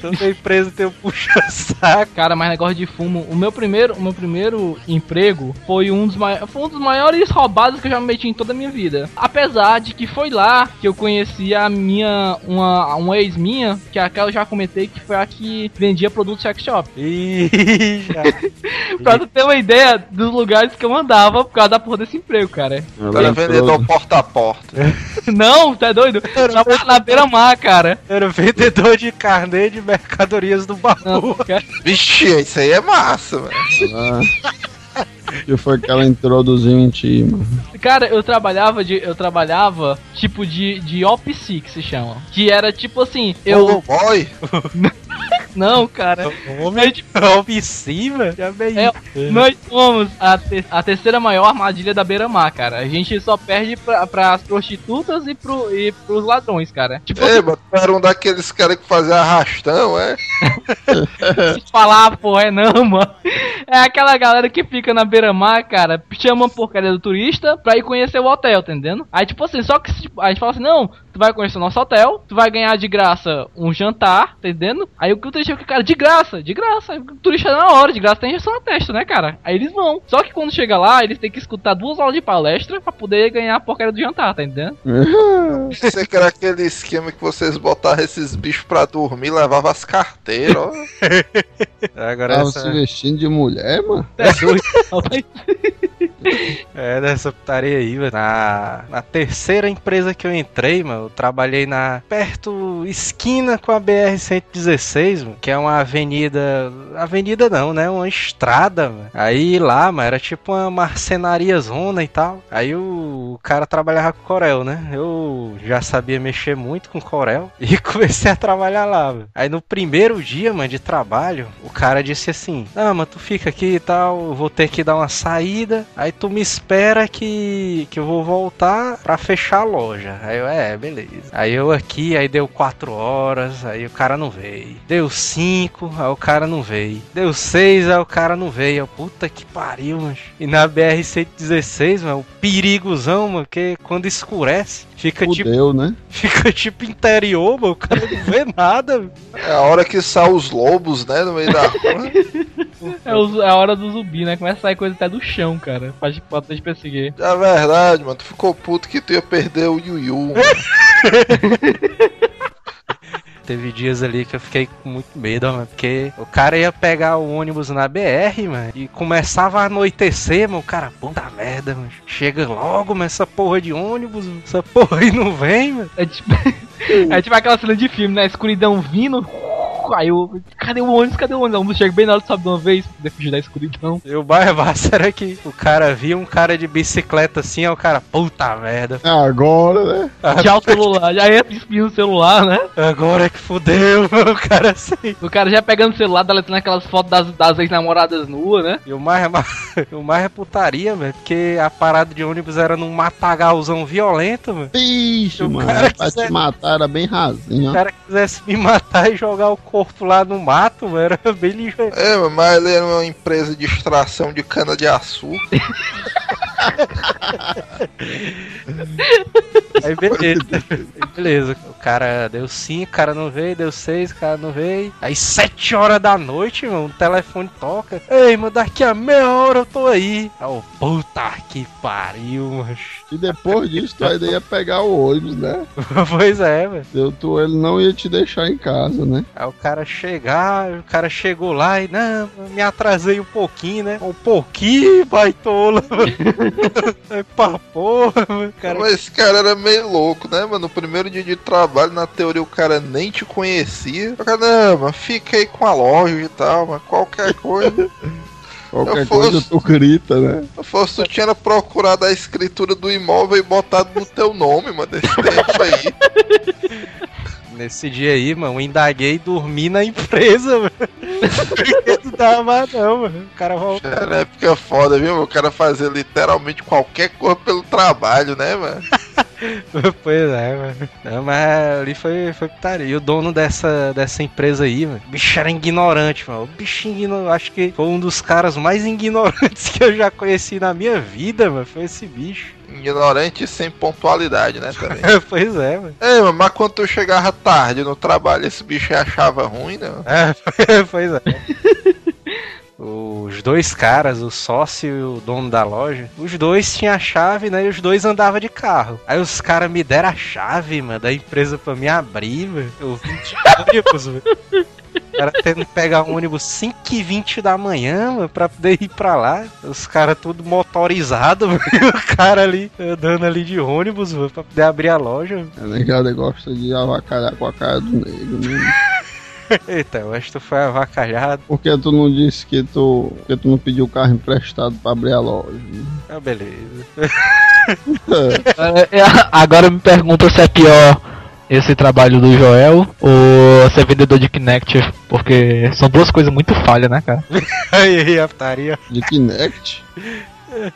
S2: Toda empresa tem o puxa-saco.
S3: Cara, mas negócio de fumo. O meu primeiro, o meu primeiro emprego foi um dos mai- foi um dos maiores roubados que eu já me meti em toda a minha vida. Apesar de que foi lá que eu conheci a minha uma, uma ex minha, que é aquela eu já comentei que foi a que vendia produto sex shop.
S2: Ih, já.
S3: Pra tu ter uma ideia dos lugares que eu andava por causa da porra desse emprego, cara.
S5: Cara é vendedor porta a porta.
S3: Não, tá doido? Na, na beira-mar, cara.
S2: Era vendedor de carnê de mercadorias do baú.
S3: Não, cara.
S5: Vixe, isso aí é massa, velho.
S4: Que foi que ela introduziu em ti, mano.
S3: Cara, eu trabalhava de. Eu trabalhava tipo de, de OPC que se chama. Que era tipo assim, eu.
S5: Eu... boy.
S3: Não, cara.
S2: Homem de cima, já bem.
S3: É, nós fomos a, te- a terceira maior armadilha da beira-mar, cara. A gente só perde pra, pras prostitutas e, pro, e pros ladrões, cara. Tipo,
S5: Ei, mano, tu era um daqueles caras que fazia arrastão, é?
S3: se falar, porra, é não, mano. É aquela galera que fica na beira-mar, cara, chama a porcaria do turista pra ir conhecer o hotel, entendendo? Aí, tipo assim, só que tipo, a gente fala assim, não, tu vai conhecer o nosso hotel, tu vai ganhar de graça um jantar, entendendo? Aí o que o turista fica, cara, de graça, de graça. Aí O turista na hora, de graça tem injeção na testa, né, cara? Aí eles vão. Só que quando chega lá, eles têm que escutar duas aulas de palestra pra poder ganhar a porcaria do jantar, tá entendendo?
S5: Você que era aquele esquema que vocês botavam esses bichos pra dormir, levava as carteiras, ó.
S2: Agora
S4: Tava
S2: essa,
S4: se vestindo de mulher, mano.
S3: É doido.
S2: é dessa putaria aí, velho. Na, na terceira empresa que eu entrei, mano, eu trabalhei na perto esquina com a BR 116, mano, que é uma avenida, avenida não, né, uma estrada, mano. Aí lá, mano, era tipo uma marcenaria zona e tal. Aí o, o cara trabalhava com Corel, né? Eu já sabia mexer muito com Corel e comecei a trabalhar lá, mano. Aí no primeiro dia, mano, de trabalho, o cara disse assim: "Ah, mas tu fica aqui e tal, eu vou ter que dar uma saída. Aí tu me espera que que eu vou voltar pra fechar a loja". Aí eu, é, beleza. Aí eu aqui, aí deu quatro horas, aí o cara não veio. Deu cinco, aí o cara não veio. Deu seis, aí o cara não veio. Eu, puta que pariu, mano. E na BR 116, mano, o perigozão, mano, quando escurece, fica tipo
S4: Fudeu, né?
S2: Fica tipo interior, mano. O cara não vê nada. mano.
S5: É a hora que saem os lobos, né, no meio da rua.
S3: É, é a hora do zumbi, né? Começa a sair coisa até do chão, cara. Pra, pra te perseguir.
S5: É verdade, mano. Tu ficou puto que tu ia perder o Yu Yu. mano.
S2: Teve dias ali que eu fiquei com muito medo, mano. Porque o cara ia pegar o ônibus na BR, mano. E começava a anoitecer, mano. O cara, puta merda, mano. Chega logo, mano, essa porra de ônibus. mano. Essa porra aí não vem, mano.
S3: É tipo, é tipo aquela cena de filme, né? Escuridão vindo. Aí eu. Cadê o ônibus? Cadê o ônibus? O ônibus chega bem na hora, sabe, de uma vez, pra poder fugir da escuridão.
S2: E o mais massa era que o cara via um cara de bicicleta assim, aí o cara, puta merda.
S4: É agora, né?
S3: Já o celular, já entra espiando o celular, né?
S2: Agora é que fudeu. O cara assim.
S3: O cara já pegando o celular, deletando aquelas fotos das, das ex-namoradas nuas, né?
S2: E o mais, o mais é putaria, velho, porque a parada de ônibus era num matagalzão violento, velho.
S4: Bicho,
S2: O
S4: mano.
S2: cara
S4: Pra
S2: quiser-
S4: te matar era bem rasinho,
S2: Se o cara quisesse me matar e jogar o corpo lá no mato, era bem ligeiro.
S5: É, mas ele era uma empresa de extração de cana de açúcar.
S2: Aí beleza. Aí beleza. O cara deu 5, o cara não veio, deu 6, o cara não veio. Aí 7 horas da noite, mano, o telefone toca. Ei, mano, daqui a meia hora eu tô aí. Aí eu, puta que pariu, mano.
S4: E depois disso, tu ainda ia pegar o ônibus, né?
S2: pois é, velho.
S4: Eu, tu, ele não ia te deixar em casa, né?
S2: Aí o cara chegar, o cara chegou lá e, não, me atrasei um pouquinho, né? Um pouquinho, baitola. é pra porra, mano. Cara,
S5: Mas esse cara era meio louco, né, mano? No primeiro dia de trabalho, na teoria, o cara nem te conhecia. O cara, não, mano, fica aí com a loja e tal, mas qualquer coisa.
S4: Qualquer
S5: Eu fosse-
S4: coisa tu grita, né?
S5: Se fosse, tu tinha procurado a escritura do imóvel e botado no teu nome, mano, desse tempo aí.
S2: Nesse dia aí, mano, indaguei e dormi na empresa, mano. Porque não dava mais não, mano. O cara voltou.
S5: Era época foda, viu? O cara fazer literalmente qualquer coisa pelo trabalho, né, mano?
S2: Pois é, mano. Não, mas ali foi, foi putaria. E o dono dessa, dessa empresa aí, mano, o bicho era ignorante, mano. O bicho ignorante, acho que foi um dos caras mais ignorantes que eu já conheci na minha vida, mano. Foi esse bicho.
S5: Ignorante sem pontualidade, né, também.
S2: pois é, mano.
S5: Mano, mas quando tu chegava tarde no trabalho, esse bicho achava ruim, não?
S2: É, pois é. Os dois caras, o sócio e o dono da loja, os dois tinham a chave, né? E os dois andavam de carro. Aí os caras me deram a chave, mano, da empresa pra me abrir, mano. Eu vim de ônibus, mano. O cara tendo que pegar um ônibus 5 e 20 da manhã, mano, pra poder ir pra lá. Os caras tudo motorizado, mano. E o cara ali, andando ali de ônibus, mano, pra poder abrir a loja. mano.
S4: A negada gosta de avacalhar com a cara do negro, né?
S2: Eita, eu acho que tu foi avacalhado.
S4: Por que tu não disse que tu, que tu não pediu o carro emprestado pra abrir a loja? né?
S2: Ah, beleza.
S3: É, é, Agora me pergunta se é pior esse trabalho do Joel ou ser vendedor de Kinect, porque são duas coisas muito falhas, né, cara?
S2: Aí, a putaria.
S4: De Kinect?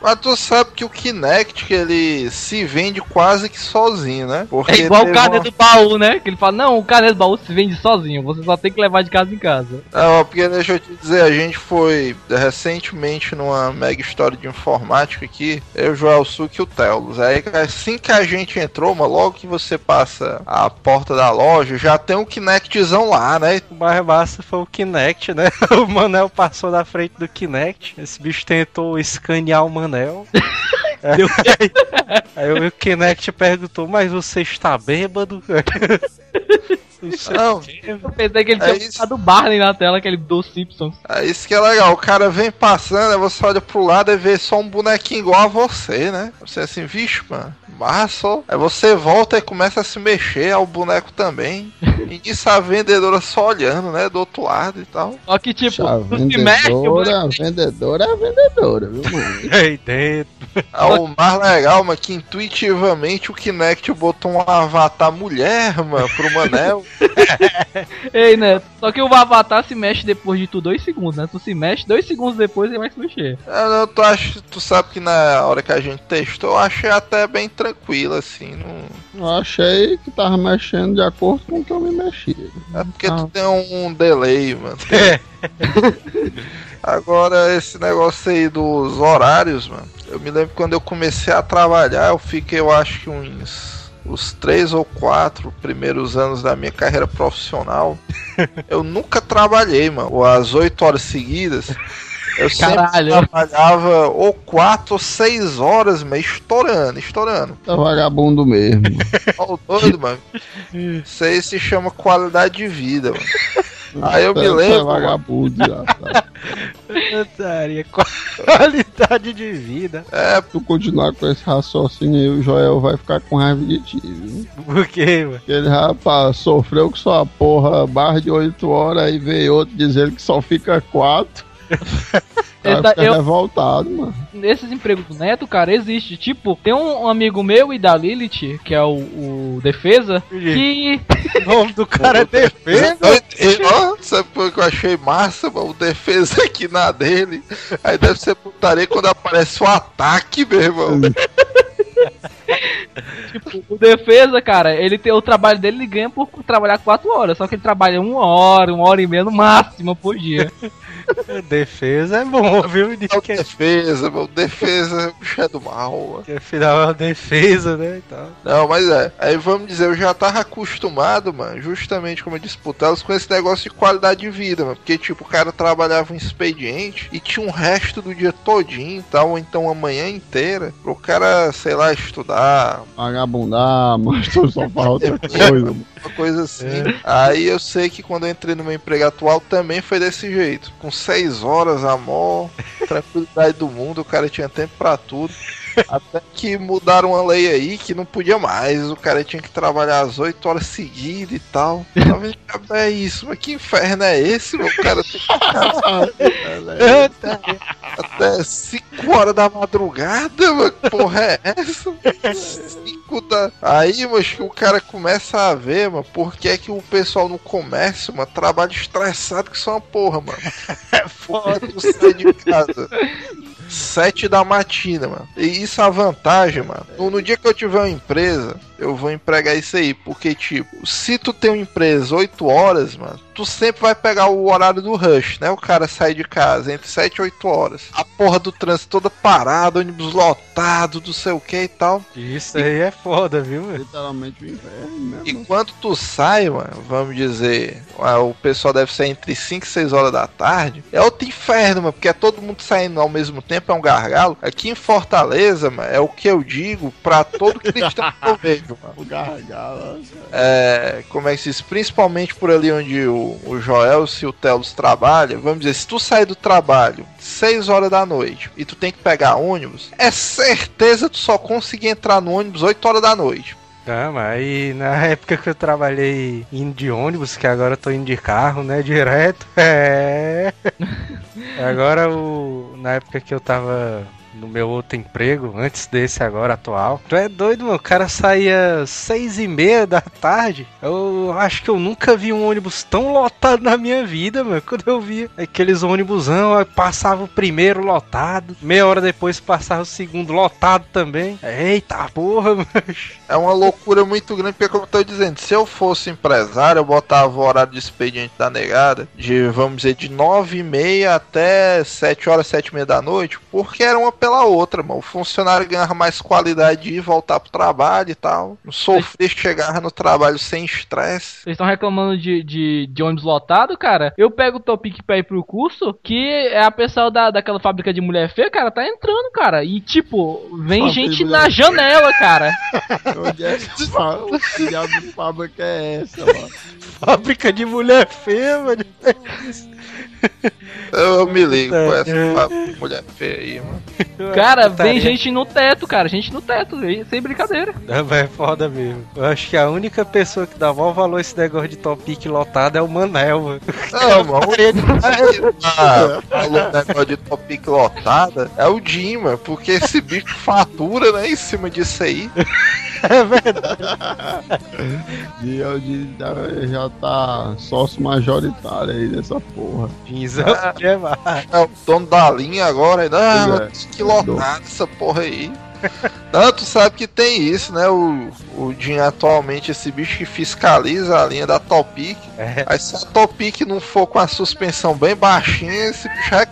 S5: Mas tu sabe que o Kinect, ele se vende quase que sozinho, né? Porque
S3: É igual o carnet
S5: uma-
S3: do baú, né? Que ele fala, não, o carnet do baú se vende sozinho, você só tem que levar de casa em casa.
S5: Não, porque deixa eu te dizer, a gente foi recentemente numa mega história de informática aqui, eu, Joel Suc e o Telos. Aí assim que a gente entrou, mas logo que você passa a porta da loja, já tem um Kinectzão lá, né?
S2: O mais massa foi o Kinect, né? O Manel passou na frente do Kinect. Esse bicho tentou escanear o Manel. aí, aí o Kinect perguntou, mas você está bêbado? Não.
S3: Eu pensei que ele
S5: É
S3: tinha
S5: isso.
S3: botado o Barney na tela, aquele dos Simpsons.
S5: é isso que é legal. O cara vem passando, aí você olha pro lado e vê só um bonequinho igual a você, né? Você assim, vixe, mano, massa. Aí você volta e começa a se mexer, é o boneco também. E nisso a vendedora só olhando, né? Do outro lado e tal.
S3: Só que, tipo,
S4: a
S3: não se mexe, o
S4: vendedora,
S3: boneco-
S4: a vendedora é a vendedora, viu, mano?
S2: Aí dentro.
S5: Ah, o mais legal, mano, que intuitivamente o Kinect botou um avatar mulher, mano, pro Manel.
S3: Ei, né? Só que o Avatar se mexe depois de tu dois segundos, né? Tu se mexe, dois segundos depois ele vai se mexer.
S5: Ah, não, tu, acha, tu sabe que na hora que a gente testou, eu achei até bem tranquilo, assim. Não...
S4: Eu achei que tava mexendo de acordo com o que eu me mexia.
S5: É porque
S4: Ah.
S5: tu tem um delay, mano. Agora, esse negócio aí dos horários, mano. Eu me lembro quando eu comecei a trabalhar, eu fiquei, eu acho que uns. Os três ou quatro primeiros anos da minha carreira profissional, eu nunca trabalhei, mano. As oito horas seguidas, eu sempre
S3: Caralho.
S5: trabalhava ou quatro ou seis horas, mas estourando, estourando.
S4: Tá vagabundo mesmo.
S5: Ó, o doido, mano. Isso aí se chama qualidade de vida, mano. Aí eu me
S4: Você é
S5: lembro,
S4: vagabundo
S2: qualidade de vida.
S5: É,
S4: Se tu continuar com esse raciocínio aí, o Joel vai ficar com raiva de ti, viu?
S2: Por quê, mano?
S4: Porque ele rapaz, sofreu com sua porra barra de 8 horas e veio outro dizendo que só fica 4. Cara,
S3: tá- eu-
S4: revoltado, mano.
S3: Esses empregos do Neto, cara, existe. Tipo, tem um amigo meu e da Lilith, que é o, o Defesa, que.
S2: O nome do cara é defesa.
S5: E, ó, sabe o que eu achei massa, mano? O defesa aqui na dele. Aí deve ser putaria quando aparece o ataque, meu irmão.
S3: Tipo, o Defesa, cara, ele tem o trabalho dele, ele ganha por trabalhar 4 horas. Só que ele trabalha uma hora, uma hora e meia no máximo por dia.
S2: Defesa é bom, viu? Diz
S5: É o
S2: que, é-
S5: defesa, meu. Defesa, é do mal, mano.
S2: que afinal é uma defesa, né? E tal.
S5: Não, mas é. Aí vamos dizer, eu já tava acostumado, mano, justamente como eu Telos, com esse negócio de qualidade de vida, mano. Porque, tipo, o cara trabalhava um expediente e tinha um resto do dia todinho e tal, ou então a manhã inteira, pro cara, sei lá, estudar,
S4: Vagabundar, mas só fala outra coisa, mano.
S5: Uma coisa assim. Aí eu sei que quando eu entrei no meu emprego atual também foi desse jeito. Com seis horas, amor, tranquilidade do mundo, o cara tinha tempo pra tudo. Até que mudaram uma lei aí que não podia mais, o cara tinha que trabalhar às 8 horas seguidas e tal. "Cara, é isso, mas que inferno é esse, meu? O cara tem que Até 5 horas da madrugada, mano. Que porra é essa? 5 da. Aí, que o cara começa a ver, mano, por que é que o pessoal no comércio, mano, trabalha estressado que são uma porra, mano. É foda, sai de casa. 7 da matina, mano. E isso é a vantagem, mano. No, no dia que eu tiver uma empresa, eu vou empregar isso aí. Porque, tipo, se tu tem uma empresa 8 horas, mano, tu sempre vai pegar o horário do rush, né? O cara sai de casa entre 7 e 8 horas. A porra do trânsito toda parada, ônibus lotado, não sei o que e tal.
S2: Isso aí é foda, viu, velho?
S4: Literalmente o inferno mesmo.
S5: E quando tu sai, mano, vamos dizer, ah, o pessoal deve sair entre 5 e 6 horas da tarde, é outro inferno, mano, porque é todo mundo saindo ao mesmo tempo, é um gargalo. Aqui em Fortaleza, mano, é o que eu digo pra todo cristão que eu vejo, mano.
S4: O gargalo.
S5: É, como é que se diz? Principalmente por ali onde o, o Joel e o Telos trabalham, vamos dizer, se tu sair do trabalho 6 horas da noite e tu tem que pegar ônibus, é certeza tu só conseguir entrar no ônibus 8 horas da noite.
S2: Ah, mas aí na época que eu trabalhei indo de ônibus, que agora eu tô indo de carro, né, direto, é... Agora, o... na época que eu tava no meu outro emprego, antes desse agora atual. Tu é doido, mano? O cara saía seis e meia da tarde. Eu acho que eu nunca vi um ônibus tão lotado na minha vida, mano. Quando eu via aqueles ônibusão, passava o primeiro lotado, meia hora depois passava o segundo lotado também. Eita porra, mano.
S5: É uma loucura muito grande, porque como eu tô dizendo, se eu fosse empresário, eu botava o horário de expediente da negada, de, vamos dizer, de nove e meia até sete horas, sete e meia da noite, porque era uma pela outra, mano. O funcionário ganhava mais qualidade de ir voltar pro trabalho e tal. Não sofrer chegar no trabalho sem estresse.
S3: Vocês estão reclamando de, de, de ônibus lotado, cara? Eu pego o Topic pra ir pro curso, que é a pessoa da, daquela fábrica de mulher feia, cara, tá entrando, cara. E tipo, vem
S4: Fábrica
S3: gente na janela, cara.
S4: Onde é que fala? Que diabo de fábrica é essa, mano?
S2: Fábrica de mulher feia, mano.
S5: Eu me ligo com essa
S2: É.
S5: fábrica de mulher feia aí, mano.
S3: Cara,
S2: Putaria.
S3: vem gente no teto, cara. Gente no teto, sem brincadeira.
S2: É, vai, foda mesmo. Eu acho que a única pessoa que dá maior valor a esse negócio de topic lotado é o Manel, mano.
S5: Não, mano. Ah, falou um negócio de topic lotada. É o Dima, porque esse bicho fatura, né, em cima disso aí.
S2: É verdade.
S4: E eu já- já tá sócio majoritário aí dessa porra.
S2: Pinzão de Eva.
S5: É o dono da linha agora.
S4: Pois
S5: mas
S4: é.
S5: que lotada essa porra aí. Não, tu sabe que tem isso, né? O, o Jim atualmente, esse bicho que fiscaliza a linha da Topic.
S2: É.
S5: Aí se a Topic não for com a suspensão bem baixinha, esse bicho é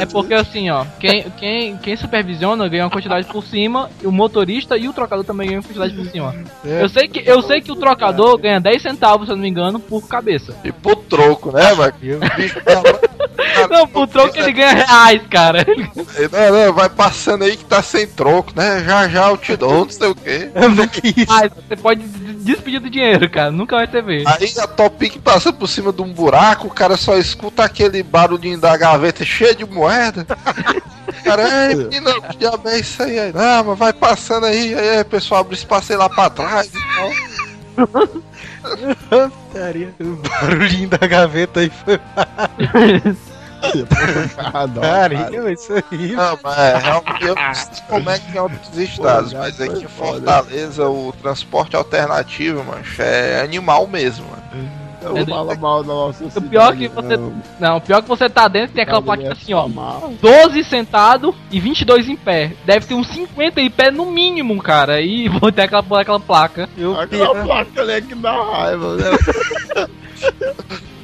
S3: É porque assim, ó, quem, quem, quem supervisiona ganha uma quantidade por cima, e o motorista e o trocador também ganham uma quantidade por cima. Eu sei que, eu sei que o trocador ganha 10 centavos, se eu não me engano, por cabeça.
S5: e pro troco, né, mano?
S3: Não, por troco ele ganha reais, cara.
S5: Não, não, vai passando aí que tá sem troco, né? Já já eu te dou, não sei o quê.
S3: Reais, você pode des- despedir do dinheiro, cara. Nunca vai ter vez.
S5: Aí a Topic passa por cima de um buraco, o cara só escuta aquele barulhinho da gaveta cheia de moeda. Cara, ei, menina, que diabo é isso aí? Aí, Não, mas vai passando aí, aí o pessoal abre espaço aí lá pra trás e tal.
S2: O barulhinho da gaveta aí foi
S4: Ah, não,
S2: putaria, isso aí.
S5: Não, mas é, realmente eu não sei como é que em outros estados,
S4: Pô,
S5: mas aqui em
S4: foda.
S5: Fortaleza o transporte alternativo, mancha, é animal mesmo, mano.
S4: Não fala mal da nossa cidade.
S3: pior que você-
S4: não.
S3: Não, pior que você tá dentro, tem aquela plaquinha
S4: é
S3: assim, ó.
S4: mal.
S3: 12 sentado e 22 em pé. Deve ter uns 50 em pé no mínimo, cara. E vou ter aquela, aquela placa.
S2: E o
S4: Aquela
S2: pior,
S4: placa ali é que dá raiva, né?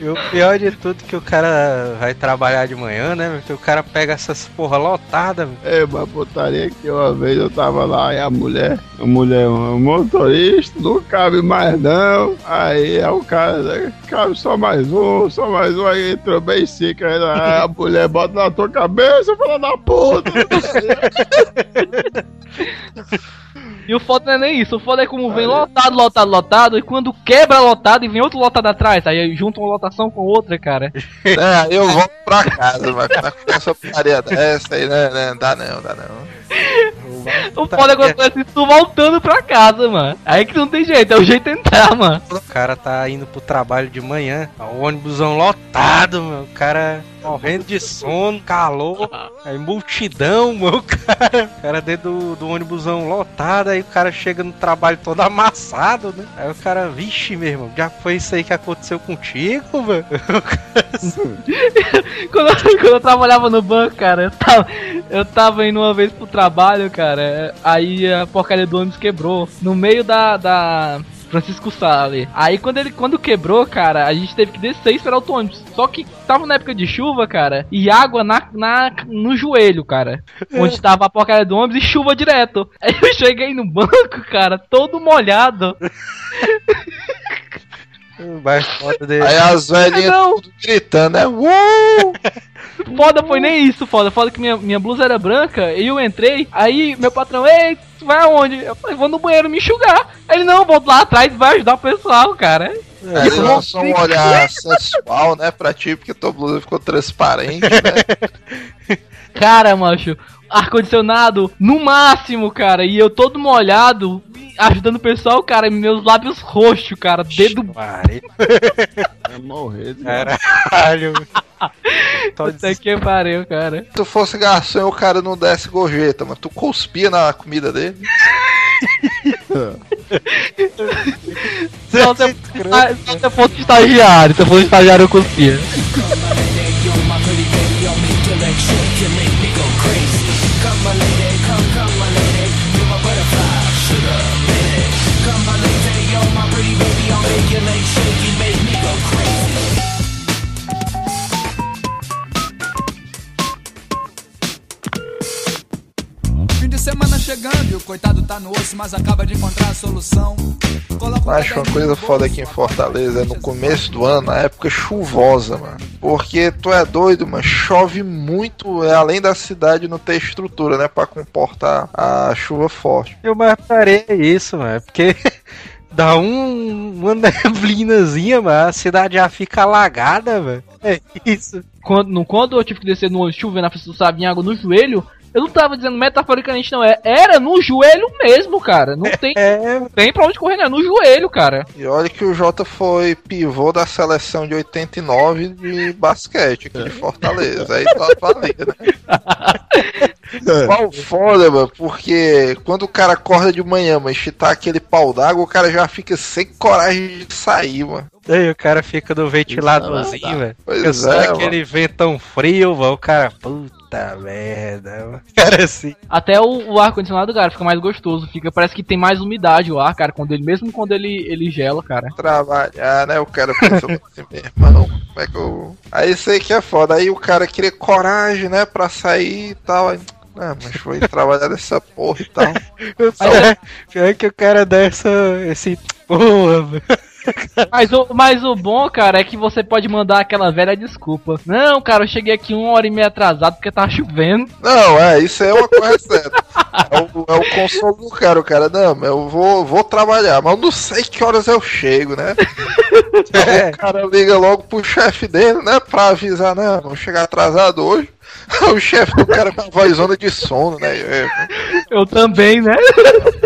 S2: e o pior de tudo que o cara vai trabalhar de manhã, né? Porque o cara pega essas porra lotada. meu.
S4: É, uma putaria que uma vez eu tava lá e a mulher, a mulher, o motorista, não cabe mais não. Aí é o cara, né, cabe só mais um, só mais um, aí entrou bem seca. Aí a mulher bota na tua cabeça, fala da puta.
S3: E o foda não é nem isso. O foda é como vem lotado, lotado, lotado. E quando quebra lotado e vem outro lotado atrás. Aí junta uma lotação com outra, cara.
S5: É, eu volto pra casa, mas com essa putaria dessa aí, né, né, dá não, dá não.
S3: O foda é quando isso tu voltando pra casa, mano. Aí que não tem jeito, é o jeito de entrar, mano.
S2: O cara tá indo pro trabalho de manhã, o ônibusão lotado, meu. O cara morrendo de sono, calor, aí multidão, meu. O cara, o cara dentro do, do ônibusão lotado, aí o cara chega no trabalho todo amassado, né? Aí o cara, vixe, meu irmão, já foi isso aí que aconteceu contigo, mano?
S3: quando, eu, quando eu trabalhava no banco, cara, eu tava, eu tava indo uma vez pro trabalho, cara. Aí a porcaria do ônibus quebrou. No meio da. da Francisco Sale. Aí quando ele quando quebrou, cara, a gente teve que descer e esperar o ônibus. Só que tava na época de chuva, cara, e água na, na no joelho, cara. Onde tava a porcaria do ônibus e chuva direto. Aí eu cheguei no banco, cara, todo molhado.
S2: Mais foda dele.
S5: Aí as velhinhas tudo gritando, né? Uh!
S3: Foda foi nem isso, foda. Foda que minha, minha blusa era branca e eu entrei. Aí meu patrão, ei, tu vai aonde? Eu falei, vou no banheiro me enxugar. Ele, não, volta lá atrás e vai ajudar o pessoal, cara.
S5: Aí ele lançou um olhar sensual, né, pra ti, porque tua blusa ficou transparente, né?
S3: Cara, macho, ar-condicionado no máximo, cara. E eu todo molhado, ajudando o pessoal, cara. e Meus lábios roxos, cara. Dedo.
S2: Pare-
S4: É morrer. de-
S2: Caralho.
S3: Até que pariu, cara.
S5: Se tu fosse garçom o cara não desse gorjeta, mas tu cuspia na comida dele.
S3: Só se, só se eu fosse estagiário, se eu fosse estagiário eu cuspia.
S9: Coitado tá no osso, mas acaba de encontrar a solução. Coloca
S5: Acho uma coisa foda aqui em Fortaleza é no começo do ano, na época chuvosa, mano. Porque tu é doido, mano. Chove muito, é além da cidade não ter estrutura, né? Pra comportar a chuva forte.
S2: Eu mais parei isso, mano. Porque dá um, uma neblinazinha, mano. A cidade já fica alagada, velho. É isso.
S3: Quando, no- quando eu tive que descer no ônibus chovendo do Sabe, em água no joelho, eu não tava dizendo metaforicamente, não. É, era no joelho mesmo, cara. Não tem,
S2: É,
S3: tem pra onde correr, não. É no joelho, cara.
S5: E olha que o Jota foi pivô da seleção de 89 de basquete aqui de Fortaleza. Aí tá valendo, né? Qual foda, mano, porque quando o cara acorda de manhã, mas se tá aquele pau d'água, o cara já fica sem coragem de sair, mano.
S2: Aí o cara fica no ventiladorzinho, velho.
S5: Pois
S2: só
S5: é,
S2: aquele ventão frio, mano. O cara, puta merda, mano. Cara, assim.
S3: Até o, o ar-condicionado, cara, fica mais gostoso. Fica, parece que tem mais umidade o ar, cara, quando ele, mesmo quando ele, ele gela, cara.
S5: Trabalhar, né? O cara pensa assim, meu irmão, como é que eu. Aí isso aí que é foda. Aí o cara queria coragem, né, pra sair e tal. Aí, ah, mas foi trabalhar nessa porra e tal.
S2: Pior, pior que o cara dá essa, esse. Porra, velho.
S3: Mas o, mas o bom, cara, é que você pode mandar aquela velha desculpa. Não, cara, eu cheguei aqui uma hora e meia atrasado porque tava chovendo.
S5: Não, é, isso é uma coisa certa. É o, é o consolo do cara, o cara, não, eu vou, vou trabalhar, mas eu não sei que horas eu chego, né? Aí O cara liga logo pro chefe dele, né, pra avisar, não, vou chegar atrasado hoje. o chefe do cara com a vozona de sono, né? É,
S3: Eu também, né?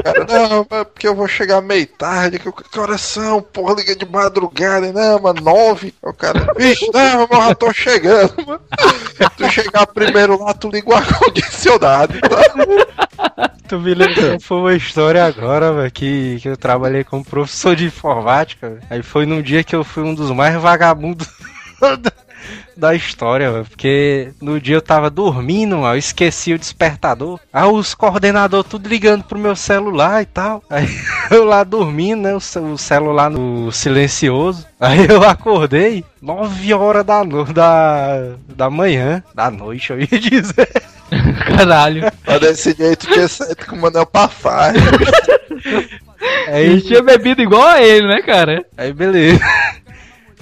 S5: cara, não, porque eu vou chegar meio tarde, que, que horas são? Porra, liga de madrugada, não, mano, nove. O cara, vixe, não, mas eu já tô chegando, mano. Tu chegar primeiro lá, tu liga o ar-condicionado, tá?
S2: Tu me lembrou, foi uma história agora, velho, que, que eu trabalhei como professor de informática, velho. Aí foi num dia que eu fui um dos mais vagabundos da- história, velho. Porque no dia eu tava dormindo, mano, eu esqueci o despertador. Aí os coordenadores tudo ligando pro meu celular e tal. Aí eu lá dormindo, né, o, ce- o celular no silencioso. Aí eu acordei 9 horas da, no, da, da manhã, da noite, eu ia dizer.
S3: Caralho.
S5: Mas desse jeito tinha saído com o Manel pra farra.
S3: Ele
S2: Aí,
S3: tinha bebido igual a ele, né, cara?
S2: Aí beleza.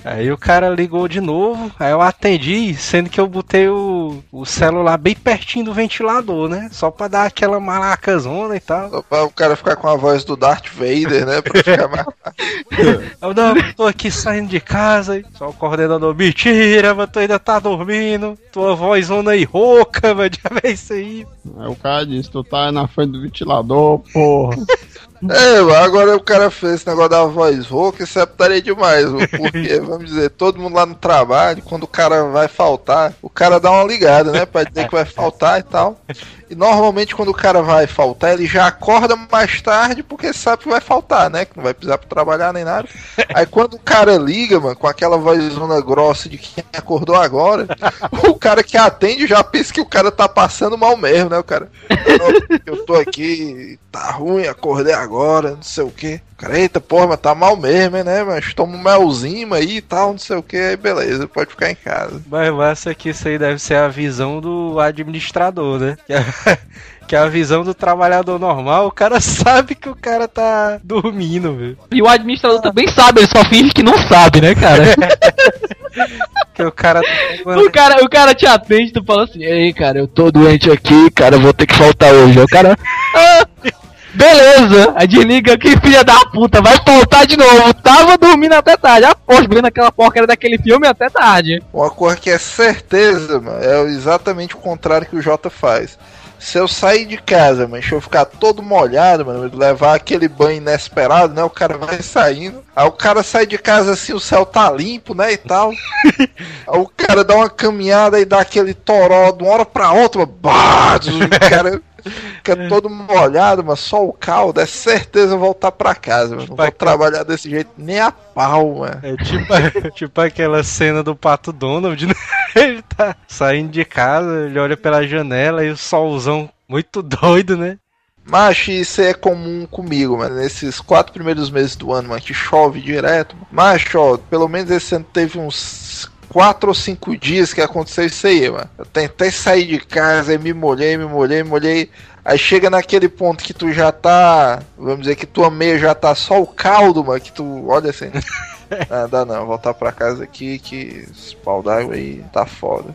S2: Aí o cara ligou de novo, aí eu atendi, sendo que eu botei o, o celular bem pertinho do ventilador, né? Só pra dar aquela malacazona e tal.
S5: Só pra o cara ficar com a voz do Darth Vader, né? Pra ficar mais.
S2: Eu não, tô aqui saindo de casa? Só o coordenador, mentira, mas tu ainda tá dormindo. Tua voz zona aí rouca, mano, já vê isso aí.
S4: Aí o cara disse, tu tá na frente do ventilador, porra.
S5: É, agora o cara fez esse negócio da voz rouca, isso é putaria demais, porque, vamos dizer, todo mundo lá no trabalho, quando o cara vai faltar, o cara dá uma ligada, né, pra dizer que vai faltar e tal. E normalmente quando o cara vai faltar, ele já acorda mais tarde porque sabe que vai faltar, né, que não vai precisar pra trabalhar nem nada. Aí quando o cara liga, mano, com aquela vozona grossa de quem acordou agora, o cara que atende já pensa que o cara tá passando mal mesmo, né, o cara? "Não, Eu tô aqui, tá ruim, acordei agora, não sei o que. Cara, eita, porra, mas tá mal mesmo, né, mas toma um melzinho aí e tal, não sei o que, aí beleza, pode ficar em casa.
S2: Mas massa que isso aí deve ser a visão do administrador, né? Que a, que a visão do trabalhador normal, o cara sabe que o cara tá dormindo, velho.
S3: E o administrador também sabe, ele só finge que não sabe, né, cara?
S2: Que o cara tá
S3: o cara, o cara te atende, tu fala assim, ei, cara, eu tô doente aqui, cara, eu vou ter que faltar hoje. Aí O cara. "Ah, beleza, aí desliga aqui, filha da puta, vai faltar de novo. Tava dormindo até tarde. Aposto, vendo aquela porcaria daquele filme até tarde.
S5: Uma coisa que é certeza, mano, é exatamente o contrário que o Jota faz. Se eu sair de casa, mano, se eu ficar todo molhado, mano, levar aquele banho inesperado, né? O cara vai saindo. Aí o cara sai de casa assim, o céu tá limpo, né? E tal. Aí o cara dá uma caminhada e dá aquele toró de uma hora pra outra, mano, bah, o cara fica todo molhado, mas só o caldo, é certeza voltar pra casa, mano. Não vou trabalhar desse jeito nem a pau, mano.
S2: É tipo, tipo aquela cena do Pato Donald, né? Ele tá saindo de casa, ele olha pela janela e o solzão muito doido, né?
S5: Macho, isso é comum comigo, mano. Nesses quatro primeiros meses do ano, mano, que chove direto. Macho, ó, pelo menos esse ano teve uns quatro ou cinco dias que aconteceu isso aí, mano. Eu tentei sair de casa e me molhei, me molhei, me molhei. Aí chega naquele ponto que tu já tá. Vamos dizer que tua meia já tá só o caldo, mano. Que tu olha assim. Ah, dá não, voltar pra casa aqui que esse pau d'água aí tá foda.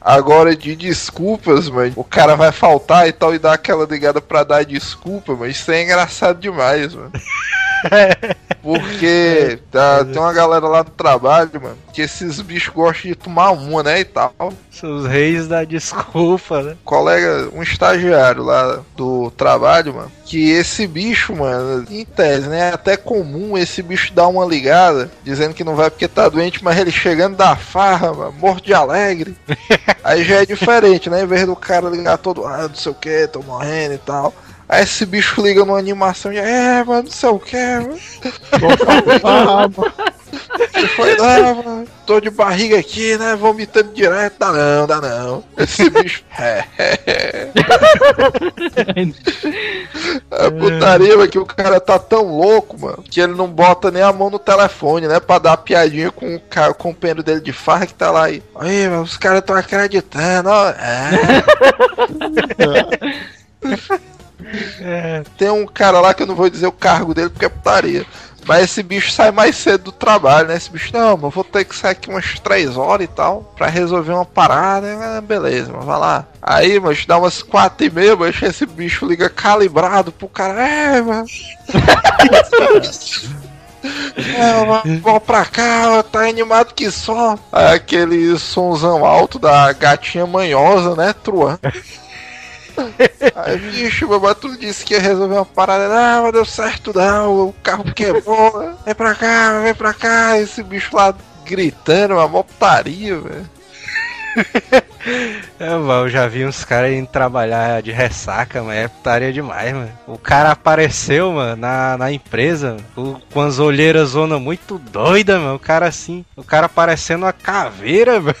S5: Agora de desculpas, mano. O cara vai faltar e tal e dá aquela ligada pra dar desculpa, mas isso é engraçado demais, mano. Porque tá, tem uma galera lá do trabalho, mano, que esses bichos gostam de tomar uma, né, e tal.
S2: São os reis da desculpa, né?
S5: Colega, um estagiário lá do trabalho, mano, que esse bicho, mano, em tese, né, é até comum esse bicho dar uma ligada, dizendo que não vai porque tá doente, mas ele chegando da farra, mano, morto de alegre. Aí já é diferente, né, em vez do cara ligar todo, ah, não sei o que, tô morrendo e tal. Aí esse bicho liga numa animação e é, mano, não sei o que, mano. Que foi lá, mano. Tô de barriga aqui, né? Vomitando direto. Dá não, dá não. Esse bicho. É, é. É putaria, mano, que o cara tá tão louco, mano, que ele não bota nem a mão no telefone, né? Pra dar piadinha com o cara, com o companheiro dele de farra que tá lá aí. Aí, mano, os caras tão acreditando, ó. É. Tem um cara lá que eu não vou dizer o cargo dele porque é putaria. Mas esse bicho sai mais cedo do trabalho, né? Esse bicho, não, mas vou ter que sair aqui umas 3 horas e tal, pra resolver uma parada. Ah, beleza, mas vai lá. Aí, mas dá umas 4 e meia, mas esse bicho liga calibrado pro cara. É, mano. É, vou pra cá, tá animado que só. Aquele sonzão alto da gatinha manhosa, né, Truan? Aí, bicho, meu tu disse que ia resolver uma parada. Não, mas deu certo não, o carro quebrou. Vem pra cá, vem pra cá. Esse bicho lá gritando, uma mó putaria, velho.
S2: É, mano, eu já vi uns caras indo trabalhar de ressaca, mas é putaria demais, mano. O cara apareceu, mano, na, na empresa, o- com as olheiras zona muito doida, mano. O cara assim, o cara parecendo uma caveira, mano.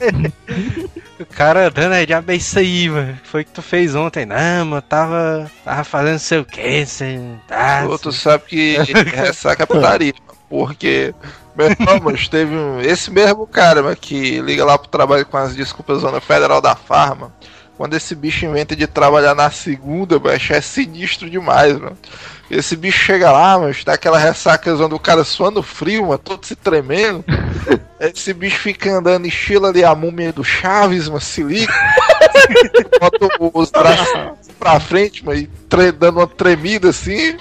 S2: O cara dando aí, diabo é isso aí, mano. Foi o que tu fez ontem. Não, mano, tava, tava fazendo sei o que, você tá.
S5: Pô, tu sabe que ressaca é putaria, porque. Meu irmão, mas teve um. Esse mesmo cara, mano, que liga lá pro trabalho com as desculpas Zona Federal da Farma. Quando esse bicho inventa de trabalhar na segunda, mano, é sinistro demais, mano. Esse bicho chega lá, mano, dá aquela ressaca do cara suando frio, mano, todo se tremendo. Esse bicho fica andando estilo ali a múmia do Chaves, mano, se liga. Bota os braços pra frente, mano, e dando uma tremida assim.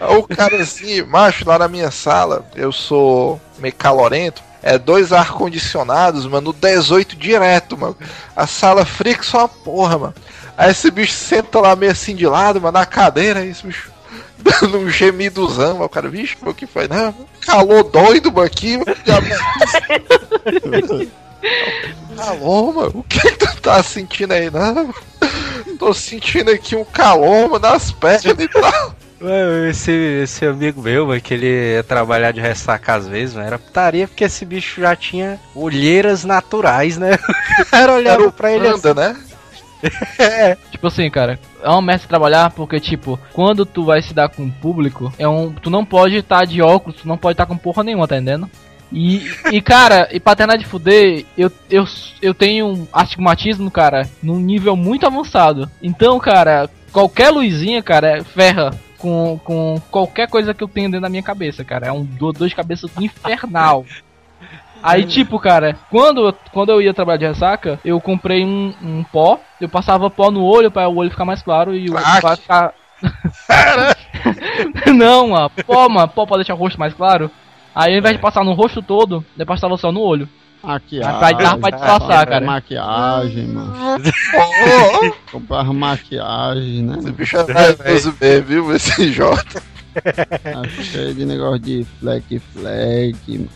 S5: Aí o cara assim, macho, lá na minha sala, eu sou meio calorento. É dois ar-condicionados, mano, no 18 direto, mano. A sala fria que só uma porra, mano. Aí esse bicho senta lá meio assim de lado, mano, na cadeira, esse bicho dando um gemidozão, mano. O cara, vixe, o que foi? Não, calor doido, mano, aqui, mano. Calor, mano. O que tu tá sentindo aí? Não, tô sentindo aqui um calor, mano, nas pernas e tal.
S2: Mano, Esse, esse amigo meu, mano, que ele ia trabalhar de ressaca às vezes, mano, era putaria porque esse bicho já tinha olheiras naturais, né? O cara olhava
S5: Era o
S2: pra ele assim.
S5: Panda, né?
S3: Tipo assim, cara, é uma merda trabalhar porque, tipo, quando tu vai se dar com o público, é um. Tu não pode estar de óculos, tu não pode estar com porra nenhuma, tá entendendo? E, e cara, e pra terminar de fuder, eu, eu, eu tenho um astigmatismo, cara, num nível muito avançado. Então, cara, qualquer luzinha, cara, ferra com, com qualquer coisa que eu tenho dentro da minha cabeça, cara. É um do- dor de cabeça infernal. Aí, tipo, cara, quando, quando eu ia trabalhar de ressaca, eu comprei um, um pó, eu passava pó no olho para o olho ficar mais claro e o olho ficar. Não, mano, pó, mano, pó pra deixar o rosto mais claro. Aí ao invés de passar no rosto todo, eu passava só no olho.
S4: Maquiagem.
S3: Pra- disfarçar, cara.
S4: Maquiagem, mano. Comprar maquiagem, né?
S5: Esse bicho é raivoso mesmo, viu? Esse Jota.
S4: Tá cheio de negócio de fleck, fleck.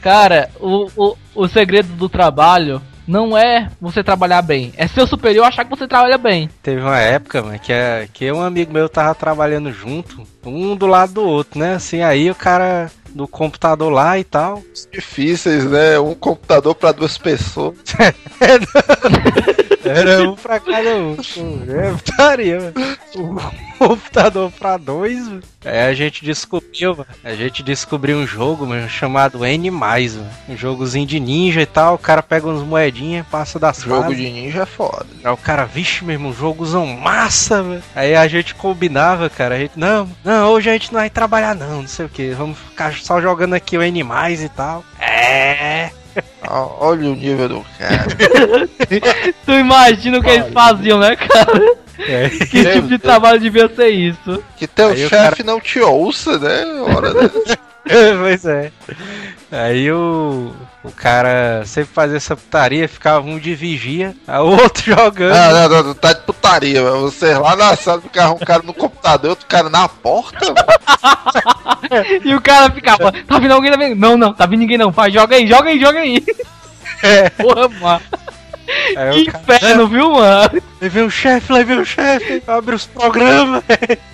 S3: Cara, o, o, o segredo do trabalho não é você trabalhar bem, é seu superior achar que você trabalha bem.
S2: Teve uma época, mano, que, é, que um amigo meu tava trabalhando junto, um do lado do outro, né? Assim, aí o cara do computador lá e tal.
S5: Difíceis, né? Um computador pra duas pessoas.
S2: Era um pra cada um. É putaria, mano. Um computador pra dois, mano. Aí a gente descobriu, mano. A gente descobriu um jogo, mano, chamado N, mano. Um jogozinho de ninja e tal. O cara pega uns moedinhas, passa das
S5: Jogo
S2: fases.
S5: de ninja é foda.
S2: Aí o cara, vixe, meu irmão, jogozão massa, velho. Aí a gente combinava, cara. A gente, não, não, hoje a gente não vai trabalhar, não, não sei o que. Vamos ficar só jogando aqui o N e tal. É.
S5: Olha o nível do cara.
S3: Tu imagina o que eles faziam, né, cara?
S2: é.
S3: Que tipo de trabalho devia ser isso?
S5: Que teu chefe não te ouça, né? Hora
S2: pois é. Aí o, o cara sempre fazia essa putaria, ficava um de vigia, o outro jogando.
S5: Não, não, não, não, tá de putaria, mano. Você lá na sala ficava um cara no computador, outro cara na porta, mano.
S3: E o cara ficava, tá vindo alguém, tá vindo? Não, não, tá vindo ninguém não, faz, joga aí, joga aí, joga aí.
S2: É.
S3: Porra, mano.
S2: Aí
S3: Que
S2: o cara,
S3: inferno, viu, mano?
S2: Aí vem o chefe, lá vem o chefe, abre os programas.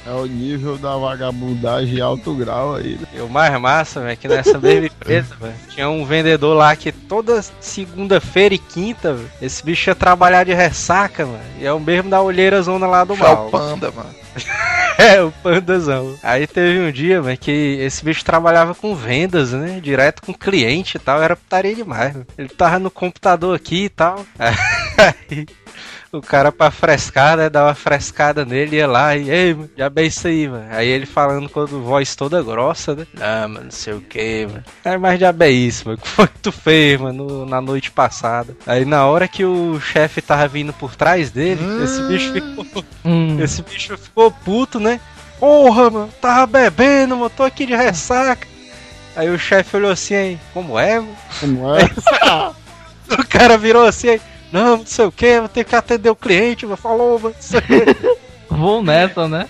S4: É o nível da vagabundagem em alto grau aí. né?
S2: E o mais massa, velho, que nessa mesma empresa, velho, tinha um vendedor lá que toda segunda-feira e quinta, velho, esse bicho ia trabalhar de ressaca, mano. E é o mesmo da olheira zona lá do
S5: Puxa o
S2: mal.
S5: panda, mano.
S2: É, o pandazão. Aí teve um dia, velho, que esse bicho trabalhava com vendas, né? Direto com cliente e tal. Era putaria demais, velho. Ele tava no computador aqui e tal. Aí o cara pra frescar, né? Dá uma frescada nele, ia lá e, ei, mano, já bem isso aí, mano. Aí ele falando com a voz toda grossa, né? Ah, mano, não sei o que, mano. Aí, mas já bem isso, mano. O que foi que tu fez, mano, no- na noite passada? Aí na hora que o chefe tava vindo por trás dele, esse bicho ficou
S3: Hum.
S2: esse bicho ficou puto, né? Porra, mano, tava bebendo, mano, tô aqui de ressaca. Aí o chefe olhou assim, aí, como é, mano?
S4: Como é?
S2: O cara virou assim, aí, não, não sei o que, vou ter que atender o cliente, mano, falou, mano, não sei o.
S3: Vou nessa, né?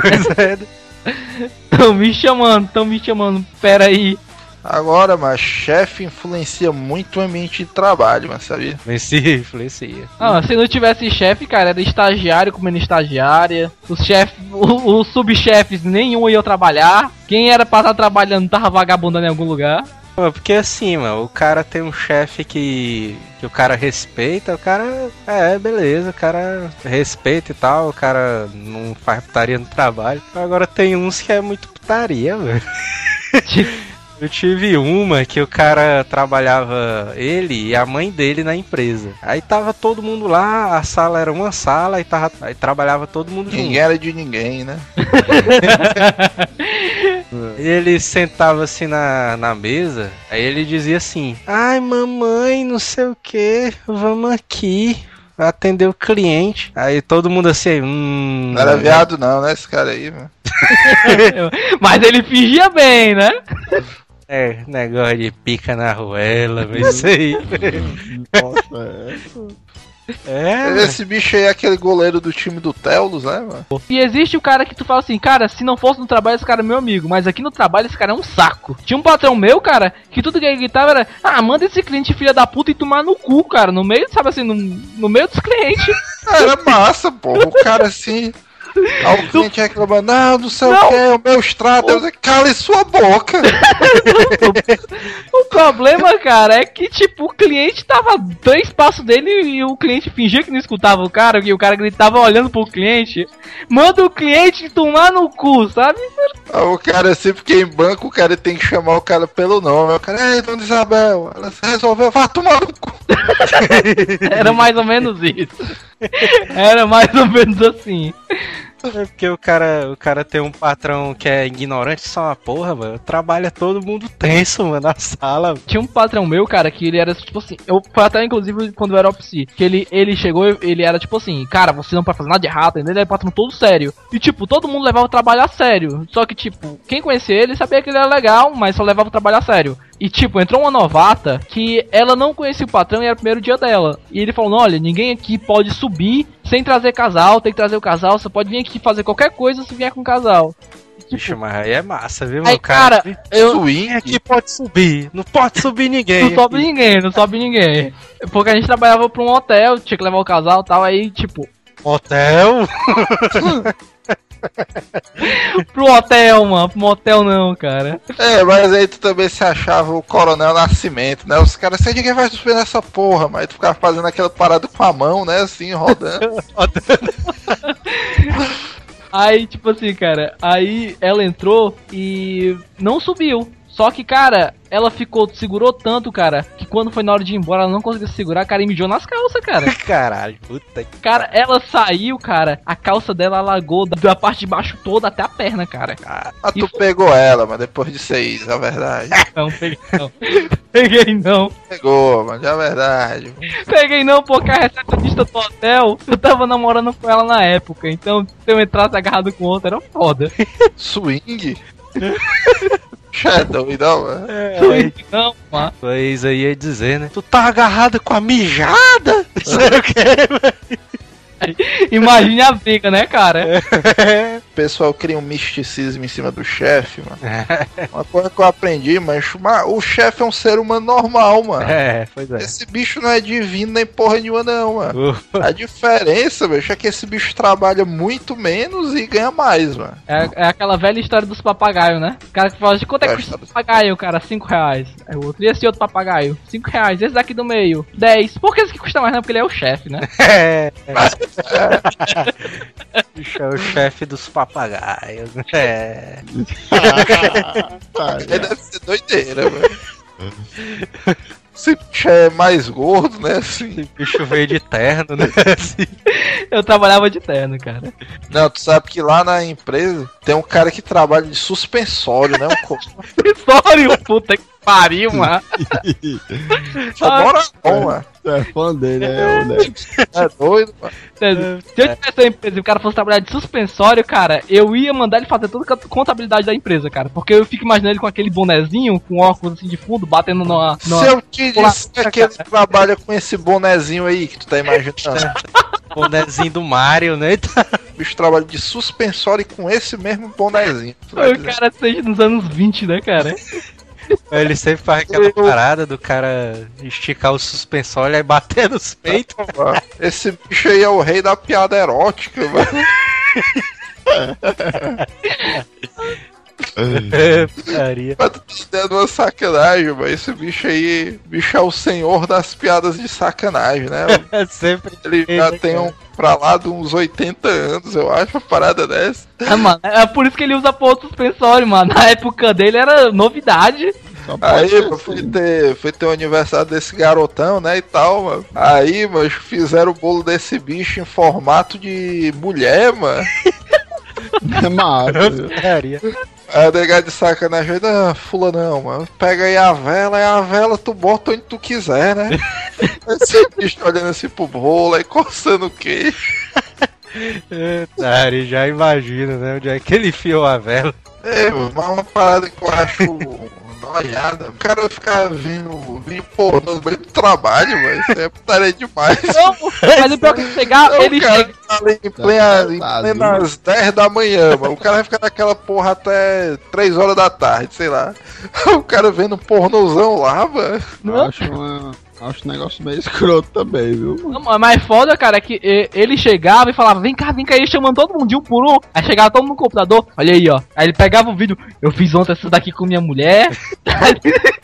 S2: Pois é, né?
S3: Tão me chamando, tão me chamando, pera aí.
S5: Agora, mas chefe influencia muito o ambiente de trabalho, mas sabia?
S2: Influencia, influencia.
S3: Ah, se não tivesse chefe, cara, era estagiário comendo estagiária. Os chefes, o- os subchefes, nenhum iam trabalhar. Quem era pra estar trabalhando tava vagabundando em algum lugar.
S2: Porque assim, mano, o cara tem um chefe que, que o cara respeita, o cara, é, beleza, o cara respeita e tal, o cara não faz putaria no trabalho. Agora tem uns que é muito putaria, velho. Eu tive uma que o cara trabalhava, ele e a mãe dele na empresa. Aí tava todo mundo lá, a sala era uma sala e tava, aí trabalhava todo mundo junto.
S5: Ninguém era de ninguém, né?
S2: E ele sentava assim na, na mesa, aí ele dizia assim: Ai, mamãe, não sei o que, vamos aqui. Atender o cliente. Aí todo mundo assim, hum.
S5: Não era viado não, né? Esse cara aí, mano.
S3: Mas ele fingia bem, né?
S2: É, negócio de pica na ruela, mas isso aí.
S4: Nossa, é.
S2: É.
S5: Esse bicho aí é aquele goleiro do time do Telos, né, mano?
S3: E existe o cara que tu fala assim, cara, se não fosse no trabalho, esse cara é meu amigo, mas aqui no trabalho esse cara é um saco. Tinha um patrão meu, cara, que tudo que ele gritava era, ah, manda esse cliente filha da puta e tomar no cu, cara, no meio, sabe assim, no, no meio dos clientes.
S5: Era massa, pô. O cara assim. Aí o cliente reclamando, não, não sei
S3: Não.
S5: o que, o meu extrato. Disse, cale sua boca.
S3: O problema, cara, é que, tipo, o cliente tava três passos dele e o cliente fingia que não escutava o cara, e o cara gritava olhando pro cliente. Manda o cliente tomar no cu, sabe?
S5: Aí o cara sempre que é em banco, o cara tem que chamar o cara pelo nome. O cara, ei, dona Isabel, ela se resolveu, vá tomar no cu.
S3: Era mais ou menos isso. Era mais ou menos assim.
S2: É porque o cara, o cara tem um patrão que é ignorante só uma porra, mano. Trabalha todo mundo tenso, mano, na sala.
S3: Tinha um patrão meu, cara, que ele era tipo assim. Eu foi até inclusive quando eu era opsi. Que ele, ele chegou, ele era tipo assim, cara, você não pode fazer nada de errado, entendeu? Ele era patrão todo sério. E tipo, todo mundo levava o trabalho a sério. Só que, tipo, quem conhecia ele sabia que ele era legal, mas só levava o trabalho a sério. E tipo, entrou uma novata que ela não conhecia o patrão e era o primeiro dia dela. E ele falou: olha, ninguém aqui pode subir sem trazer casal, tem que trazer o casal, você pode vir aqui fazer qualquer coisa se vier com casal. E,
S2: Bicho,
S3: tipo,
S2: mas aí é massa, viu,
S3: aí,
S2: meu cara?
S3: eu,
S2: Swing aqui pode subir, não pode subir ninguém.
S3: Não sobe ninguém, não sobe ninguém. Porque a gente trabalhava pra um hotel, tinha que levar o casal e tal, aí, tipo,
S2: Hotel?
S3: pro hotel, mano, pro motel não, cara.
S5: É, mas aí tu também se achava o Coronel Nascimento, né? Os caras, sei ninguém vai subir nessa porra, mas tu ficava fazendo aquela parada com a mão, né? Assim, rodando.
S3: Aí, tipo assim, cara, aí ela entrou e não subiu. Só que, cara, ela ficou, segurou tanto, cara, que quando foi na hora de ir embora, ela não conseguiu se segurar, cara, e mijou nas calças, cara.
S2: Caralho, puta que.
S3: Cara, ela saiu, cara, a calça dela alagou da, parte de baixo toda até a perna, cara.
S5: Ah, tu pegou ela, mas depois de seis, a verdade.
S3: Não, peguei não. peguei não.
S5: Pegou, mas é a verdade.
S3: Peguei não, porque a recepcionista do hotel, eu tava namorando com ela na época, então se eu entrasse agarrado com outra, era foda.
S5: Swing? Shadow, não, mano.
S2: É,
S3: Não, mano.
S2: Pois aí ia dizer, né? Tu tá agarrado com a mijada? Não sei o que,
S3: Imagine a briga, né, cara?
S5: O pessoal cria um misticismo em cima do chefe, mano. Uma coisa que eu aprendi, mas ma- o chefe é um ser humano normal, mano.
S2: É, pois é.
S5: Esse bicho não é divino nem porra nenhuma, não, mano.
S2: Uh,
S5: A diferença, bicho, é que esse bicho trabalha muito menos e ganha mais, mano.
S3: É, é aquela velha história dos papagaios, né? O cara que fala de quanto é que
S5: É,
S3: custa esse papagaio, cara? 5 reais. Aí o outro, e esse outro papagaio? 5 reais. Esse daqui do meio? 10. Por que esse que custa mais? Não, porque ele é o chefe, né?
S2: é. Bicho é o chefe dos papagaios. É.
S4: Tá,
S5: Aí deve ser doideira, velho. Esse bicho é mais gordo, né? Assim.
S2: Esse bicho veio de terno, né? Assim.
S3: Eu trabalhava de terno, cara.
S5: Não, tu sabe que lá na empresa tem um cara que trabalha de suspensório, né? Um
S3: Acessório, puta que pariu, mano.
S5: Só mora bom, mano.
S4: Tu é fã dele, é o Nex.
S5: É doido, mano.
S3: Se eu tivesse uma empresa e o cara fosse trabalhar de suspensório, cara, eu ia mandar ele fazer toda a contabilidade da empresa, cara. Porque eu fico imaginando ele com aquele bonezinho, com óculos assim de fundo, batendo numa. numa...
S5: Se eu te disser que ele trabalha com esse bonezinho aí que tu tá imaginando,
S2: Bonezinho do Mario, né?
S5: o bicho trabalha de suspensório com esse mesmo bonezinho.
S3: O cara seja nos anos 20, né, cara?
S2: Ele sempre faz aquela parada do cara esticar o suspensório e bater nos peitos.
S5: "Ah, Esse bicho aí é o rei da piada erótica, mano.
S2: É, putaria.
S5: Mas tu tá dando uma sacanagem, mano. Esse bicho aí, bicho é o senhor das piadas de sacanagem, né?
S2: É sempre.
S5: Ele já tem um pra lá de uns 80 anos, eu acho, uma parada dessa.
S3: É, mano, é por isso que ele usa ponto suspensório, mano. Na época dele era novidade.
S5: Aí, mano,
S4: assim.
S5: fui ter, fui ter o aniversário desse garotão, né, e tal, mano. Aí, mano, fizeram o bolo desse bicho em formato de mulher, mano.
S4: É.
S5: Aí a negada de sacanagem, ah, fulanão, mano, pega aí a vela, e a vela tu bota onde tu quiser, né? Esse bicho olhando assim pro bolo, aí coçando o queijo.
S2: Daria, já imagina, né? Onde é que ele enfiou a vela.
S5: É, mas uma parada que eu acho nojada. O cara ficar vendo, vendo pornô no meio do trabalho, mano. Isso é putaria demais.
S3: Não, mas o pior que chegar,
S5: Não,
S3: ele
S5: cara,
S3: chega.
S5: tá ali em plena, em
S4: Tá
S5: plenas 10 da manhã, mano. O cara vai ficar naquela porra até 3 horas da tarde, sei lá. O cara vendo um pornozão lá, mano.
S4: Eu acho, uma, acho um negócio meio escroto também, viu? mano?
S3: Não, mas foda, cara, é que ele chegava e falava, vem cá, vem cá, e ele chamando todo mundo de um por um. Aí chegava todo mundo no computador, olha aí, ó. Aí ele pegava o vídeo, eu fiz ontem isso daqui com minha mulher.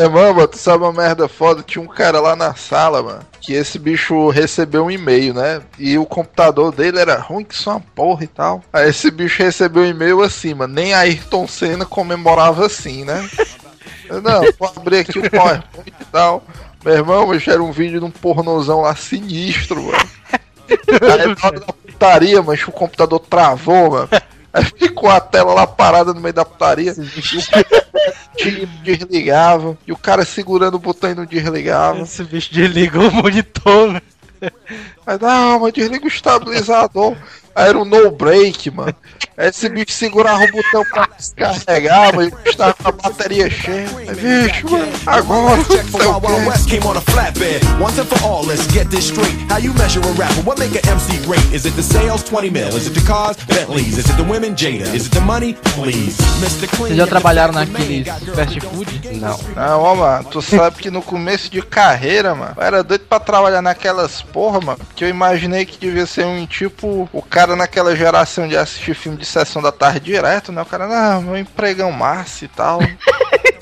S5: É, mano, tu sabe uma merda foda? Tinha um cara lá na sala, mano, que esse bicho recebeu um e-mail, né? E o computador dele era ruim que só uma porra e tal. Aí esse bicho recebeu um e-mail assim, mano, nem Ayrton Senna comemorava assim, né? Eu, Não, vou abrir aqui o PowerPoint e tal. Meu irmão, mas era um vídeo de um pornozão lá sinistro, mano. Aí na hora da putaria, mas o computador travou, mano. Aí ficou a tela lá parada no meio da putaria. E o desligava. E o cara segurando o botão e não desligava.
S2: Esse bicho desligou o monitor, né?
S5: Aí, não, mas desliga o estabilizador. Aí era um no break, mano. Aí esse bicho segurava o botão pra descarregar, mas o bicho tava com a bateria cheia. Bicho, mano, agora
S8: came on a flatbed. Once and for all, let's get this straight. How you measure a rapper? What make an MC great? Is it the sales? 20 mil. Is it the cars? Bentleys. Is it the women? Jada. Is it the money? Please. Mr. Clean.
S3: Vocês já trabalharam naqueles fast food?
S2: Não.
S5: Não, ó, mano, tu sabe que no começo de carreira, mano, eu era doido pra trabalhar naquelas porra, mano, que eu imaginei que devia ser um tipo, o cara naquela geração de assistir filme de sessão da tarde direto, né? O cara, não, meu empregão massa e tal.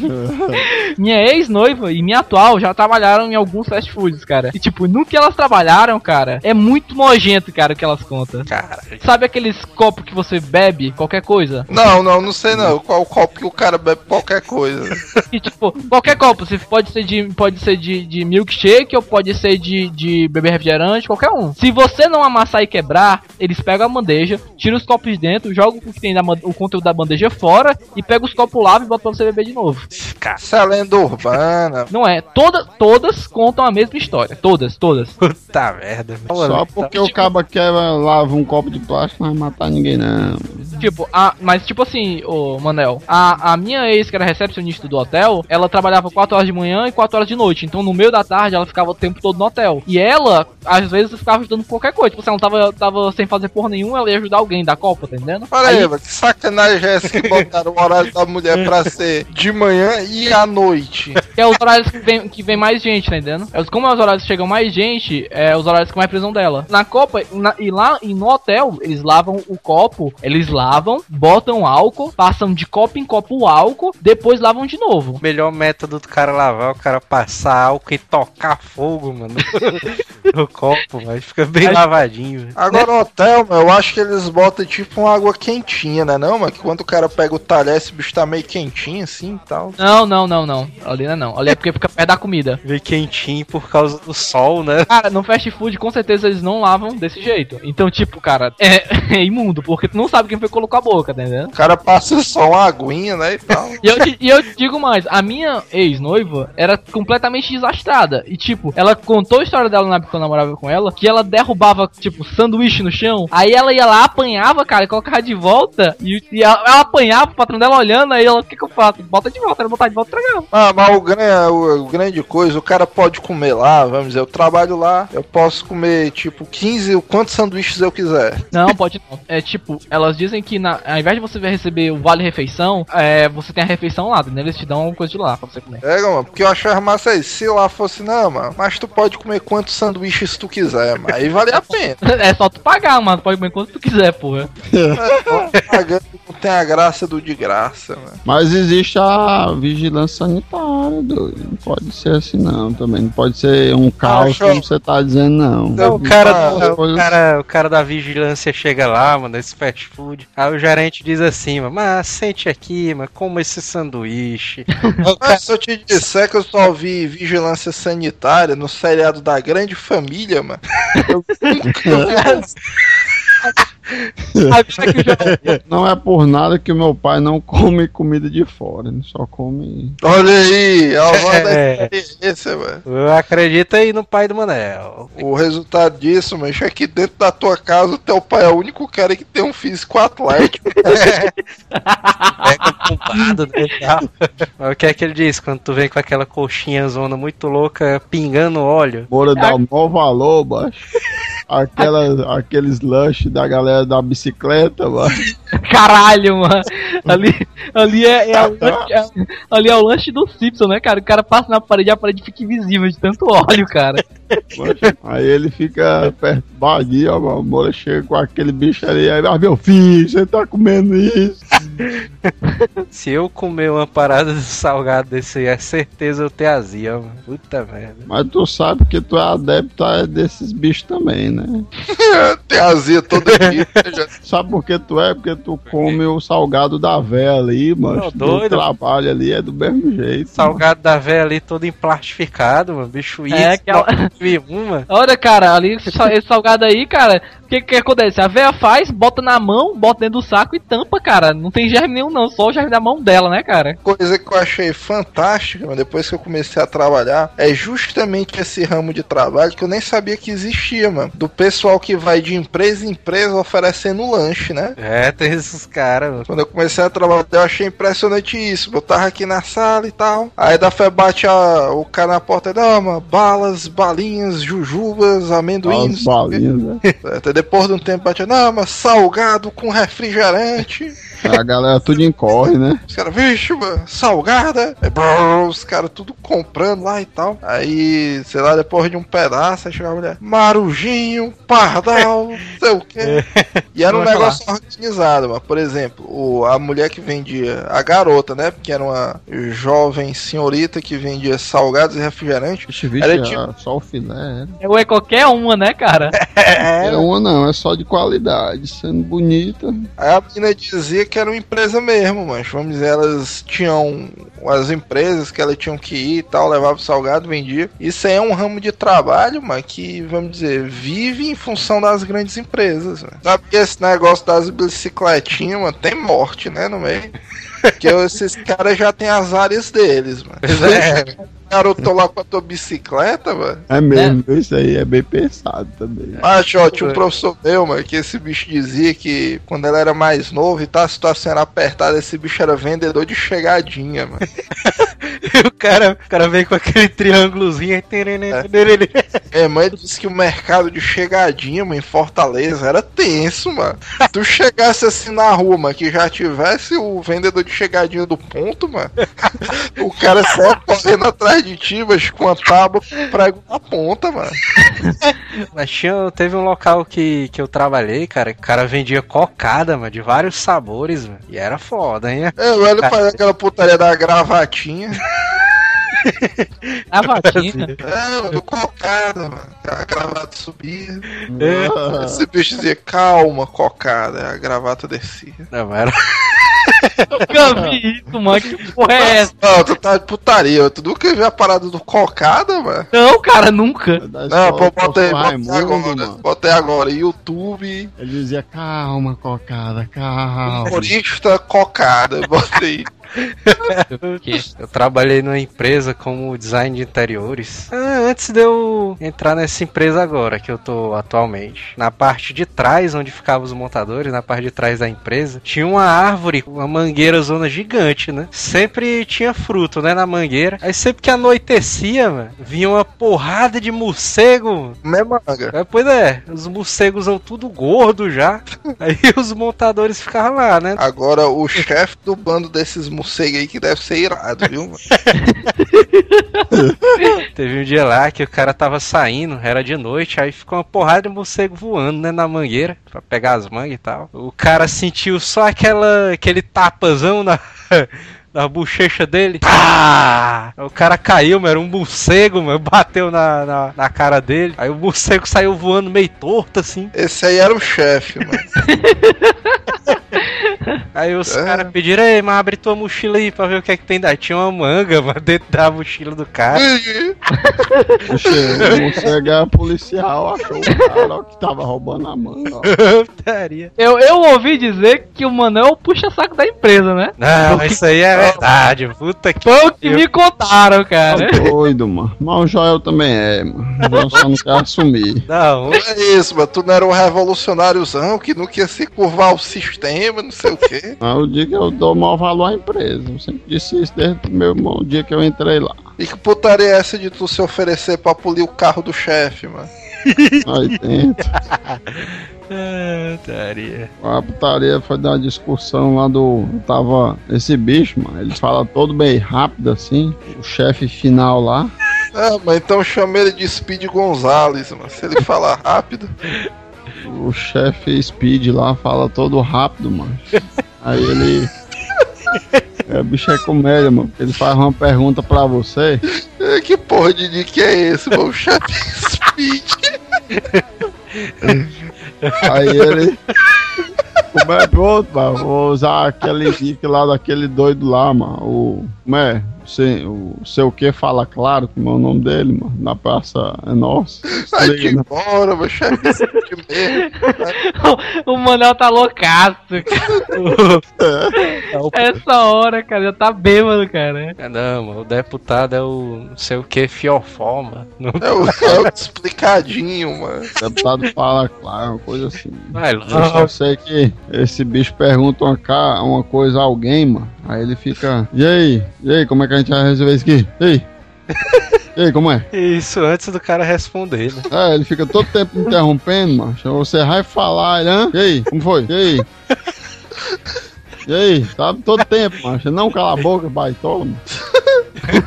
S3: Minha ex-noiva e minha atual já trabalharam em alguns fast foods, cara. E tipo, no que elas trabalharam, cara, é muito nojento, cara, o que elas contam.
S2: Cara,
S3: Sabe aqueles copos que você bebe qualquer coisa?
S5: Não, não, não sei não. Qual copo que o cara bebe qualquer coisa.
S3: E tipo, qualquer copo, se pode ser de pode ser de, de milkshake ou pode ser de, de beber refrigerante, qualquer um. Se você não amassar e quebrar, eles pegam a bandeja, tiram os copos de dentro, jogam o que tem da, o conteúdo da bandeja fora e pegam os copos lá e botam pra você beber de novo.
S2: Cara,
S5: Isso é lenda urbana.
S3: Não é, toda, todas contam a mesma história, todas, todas.
S2: puta merda.
S4: Só porque o cabo quebra, lava um copo de plástico, não vai matar ninguém, não.
S3: Tipo, a, mas tipo assim, ô Manel, a, a minha ex, que era recepcionista do hotel, ela trabalhava 4 horas de manhã e 4 horas de noite. Então no meio da tarde ela ficava o tempo todo no hotel. E ela, às vezes, ficava ajudando com qualquer coisa. Tipo, se ela não tava, tava sem fazer porra nenhuma, ela ia ajudar alguém da Copa, tá entendendo?
S5: Olha aí, mano, que sacanagem é essa que botaram o horário da mulher pra ser de manhã e à noite.
S3: Que é os horários que vem, que vem mais gente, tá entendendo? É os- Como é os horários que chegam mais gente, é os horários que mais precisam dela. Na Copa, na- e lá e no hotel, eles lavam o copo, eles lavam, botam álcool, passam de copo em copo o álcool, depois lavam de novo.
S2: O melhor método do cara lavar é o cara passar álcool e tocar fogo, mano. no copo, mas fica bem
S3: Aí-
S2: lavadinho.
S5: Agora no hotel, mano, eu acho que eles botam tipo uma água quentinha, né não, mano? Que quando o cara pega o talher, esse bicho tá meio quentinho assim e tal.
S3: Não, não, não, não. Ali não é não. Ali é porque fica perto da comida.
S2: Vem quentinho por causa do sol, né?
S3: Cara, no fast food, com certeza eles não lavam desse jeito. Então, tipo, cara, é, é imundo, porque tu não sabe quem foi que colocou a boca, tá entendendo?
S5: O cara passa só uma aguinha, né, e tal.
S3: E eu, te, e eu te digo mais, a minha ex-noiva era completamente desastrada. E tipo, ela contou a história dela na época que eu namorava com ela, que ela derrubava, tipo, sanduíche no chão. Aí ela ia lá, apanhava, cara, e colocava de volta. E, e ela, ela apanhava, o patrão dela olhando, aí ela, o que que eu faço? Bota de volta, ela botar de volta e entregava.
S5: Ah, mas o, gran- o, o grande coisa, o cara pode comer lá, vamos dizer, eu trabalho lá, eu posso comer, tipo, 15, o quantos sanduíches eu quiser.
S3: Não, pode não. É tipo, elas dizem que na, ao invés de você receber o vale refeição, é, você tem a refeição lá, né? Eles te dão alguma coisa de lá pra você comer.
S5: É, mano, porque eu achava massa aí, se lá fosse, não, mano, mas tu pode comer quantos sanduíches tu quiser, mano, aí vale a pena.
S3: É só tu pagar, mano. Tu pode comer quanto tu quiser, porra.
S5: Pagando com tem a graça do de graça, mano.
S4: Mas existe a vigilância sanitária, doido. Não pode ser assim, não, também. Não pode ser um caos, como você tá dizendo, não.
S2: Não, o cara,
S4: Ah,
S2: o, cara, o cara da vigilância chega lá, mano, esse fast food. Aí o gerente diz assim, mano, mas sente aqui, mano, como esse sanduíche.
S5: Mas se eu te disser que eu só vi vigilância sanitária no seriado da Grande Família, mano.
S2: já-
S4: Não é por nada que o meu pai não come comida de fora, ele só come.
S5: Olha aí, a voz da
S2: É.
S5: experiência, mano.
S2: Eu acredito aí no pai do Manel.
S5: O resultado disso, mas é que dentro da tua casa o teu pai é o único cara que tem um físico atlético.
S2: Pega bombado, né? Mas o que é que ele diz quando tu vem com aquela coxinha zona muito louca, pingando óleo?
S4: Bora dar um maior valor, baixo. Aquela, aqueles lanches da galera da bicicleta, baixo.
S3: Caralho, mano. Ali, ali, é, é o lanche, é- ali é o lanche do Simpson, né, cara? O cara passa na parede e a parede fica invisível de tanto óleo, cara.
S4: Aí ele fica perturbadinho, ó, mano. Bora chega com aquele bicho ali. Aí, ah, meu filho, você tá comendo isso?
S2: Se eu comer uma parada de salgado desse aí, é certeza eu ter azia, mano. Puta merda.
S4: Mas tu sabe que tu é adepto a desses bichos também, né?
S5: tem azia todo dia. Já-
S4: Sabe por que tu é? Porque tu come o salgado da véia ali, mano.
S2: Não, doido.
S4: trabalho ali é do mesmo jeito.
S2: Salgado da véia ali todo emplastificado, mano. Bicho isso,
S3: É, aquela-
S2: uma.
S3: Olha, cara, ali esse sal- esse salgado aí, cara, que que acontece? A véia faz, bota na mão, bota dentro do saco e tampa, cara. Não tem germe nenhum, não, só o germe da mão dela, né, cara?
S5: Coisa que eu achei fantástica, mas depois que eu comecei a trabalhar, é justamente esse ramo de trabalho que eu nem sabia que existia, mano. Do pessoal que vai de empresa em empresa oferecendo lanche, né?
S2: É, tem esses caras, mano.
S5: Quando eu comecei a trabalhar, eu achei impressionante isso. Eu tava aqui na sala e tal. Aí da fé bate a- o cara na porta e não, mano, balas, balinhas, jujubas, amendoim.
S4: As balinhas, né?
S5: Até depois de um tempo bate, não, mas salgado com refrigerante.
S4: A galera tudo incorre, né?
S5: Os caras, vixe, mano, salgada. Brrr, os caras tudo comprando lá e tal. Aí, sei lá, depois de um pedaço, aí chega a mulher, marujinho, pardal, não sei o quê. E era um negócio organizado, mano. Por exemplo, o, a mulher que vendia, a garota, né? Porque era uma jovem senhorita que vendia salgados e refrigerantes.
S4: Vixe, vixe,
S5: Era tipo-
S4: ah, só o filé.
S3: É, Ou é qualquer uma, né, cara?
S4: É. é uma não, é só de qualidade, sendo bonita.
S5: Aí a menina dizia que era uma empresa mesmo, mas vamos dizer, elas tinham as empresas que elas tinham que ir e tal, levava o salgado, vendia. Isso aí é um ramo de trabalho, mas que, vamos dizer, vive em função das grandes empresas. Mano. Sabe que esse negócio das bicicletinhas, mano, tem morte, né, no meio. Porque esses caras já têm as áreas deles, mano.
S2: Pois é.
S5: Garoto lá com a tua bicicleta, mano.
S4: É mesmo, isso aí é bem pensado também.
S5: Acho, ó, tinha um professor meu, mano, que esse bicho dizia que quando ele era mais novo e tá a situação era apertada, esse bicho era vendedor de chegadinha, mano.
S2: E o cara, o cara vem com aquele triângulozinho
S5: É. Minha mãe disse que o mercado de chegadinha, mano, em Fortaleza era tenso, mano. Tu chegasse assim na rua, mano, que já tivesse o vendedor de chegadinha do ponto, mano, o cara saia correndo atrás com a tábua com prego na ponta, mano.
S2: Mas tinha, teve um local que, que eu trabalhei, cara, que o cara vendia cocada, mano, de vários sabores, mano. E era foda, hein?
S5: É, o velho fazia aquela putaria da gravatinha.
S3: A vaquinha.
S5: É, mano, cocada, mano. A gravata subia.
S4: Ah,
S5: Esse bicho dizia, calma, cocada. A gravata descia.
S2: Não, mas era...
S3: Nunca vi isso, mano. Que porra é essa?
S5: Não, tu tá de putaria. Tu nunca viu a parada do cocada, mano?
S3: Não, cara, nunca.
S5: Não,
S4: escola
S5: pô, bota aí, bota
S4: Raimundo,
S5: agora.
S4: mano.
S5: Bota aí agora. YouTube,
S4: Ele dizia, calma, cocada, calma.
S5: humorista cocada. Bota aí.
S2: Eu trabalhei numa empresa como design de interiores. Ah, antes de eu entrar nessa empresa agora, que eu tô atualmente. Na parte de trás, onde ficavam os montadores, na parte de trás da empresa, tinha uma árvore, uma mangueira zona gigante, né? Sempre tinha fruto, né, na mangueira. Aí sempre que anoitecia, mano, vinha uma porrada de morcego.
S5: Mesma manga.
S2: É, pois é, os morcegos são tudo gordo já. Aí os montadores ficavam lá, né?
S5: Agora, o chefe do bando desses morcegos morcego aí que deve ser irado, viu?
S2: Teve um dia lá que o cara tava saindo, era de noite, aí ficou uma porrada de morcego voando, né, na mangueira, pra pegar as mangas e tal. O cara sentiu só aquela, aquele tapazão na, na bochecha dele. Pá! O cara caiu, mano, era um morcego, mano, bateu na, na, na cara dele. Aí o morcego saiu voando meio torto, assim.
S5: Esse aí era o chefe, mano.
S2: Aí os
S5: É.
S2: caras pediram, ei, mas abre tua mochila aí pra ver o que é que tem daí. Tinha uma manga, mano, dentro da mochila do cara.
S4: Oxe, o é policial, achou o cara ó, que tava roubando a manga.
S3: Eu, eu ouvi dizer que o Manel é o puxa-saco da empresa, né?
S2: Não, isso aí é verdade. Puta que.
S3: Foi o que me contaram, cara.
S4: Tá doido, mano. Mas o Joel também é, mano. Eu só não quero assumir.
S2: Não,
S5: Não é isso, mano. Tu não era um revolucionáriozão que não queria se curvar o sistema, não sei o quê.
S4: Mas eu digo que eu dou maior valor à empresa. Eu sempre disse isso desde o meu o dia que eu entrei lá.
S5: E que putaria é essa de tu se oferecer pra polir o carro do chefe, mano?
S4: Aí dentro.
S2: Ah, putaria.
S4: A putaria foi da discussão lá do. Tava. Esse bicho, mano. Ele fala todo bem rápido assim. O chefe final lá.
S5: Ah, mas então chama ele de Speed Gonzalez, mano. Se ele falar rápido.
S4: O chefe Speed lá fala todo rápido, mano. Aí ele. É, o bicho é comédia, mano. Ele faz uma pergunta pra você.
S5: Eh, Que porra de nick é esse, mano? O chefe Speed.
S4: Aí ele. Como é pronto, mano? Vou usar aquele nick lá daquele doido lá, mano. O. Como é? Sei, o seu que fala claro, como é o nome dele, mano. Na praça é nossa.
S5: Sai de
S4: Liga, né?
S5: embora, meu chefe
S3: o Manel tá loucaço, cara. Essa hora, cara, já tá bêbado, cara.
S2: Não, mano, o deputado é o não sei o que, fiofó, mano.
S5: É o, é o explicadinho, mano.
S4: O deputado fala claro, uma coisa assim.
S2: vai logo.
S4: Sei que esse bicho pergunta uma, ca- uma coisa a alguém, mano. Aí ele fica. E aí? E aí, como é que a gente vai resolver isso aqui? E aí? E aí, como é?
S2: Isso antes do cara responder, né?
S4: É, ele fica todo tempo interrompendo, mano. Você vai falar, ele, hã? E aí, como foi? E aí? E aí? Sabe, todo tempo, mano. Não cala a boca, baitola, mano.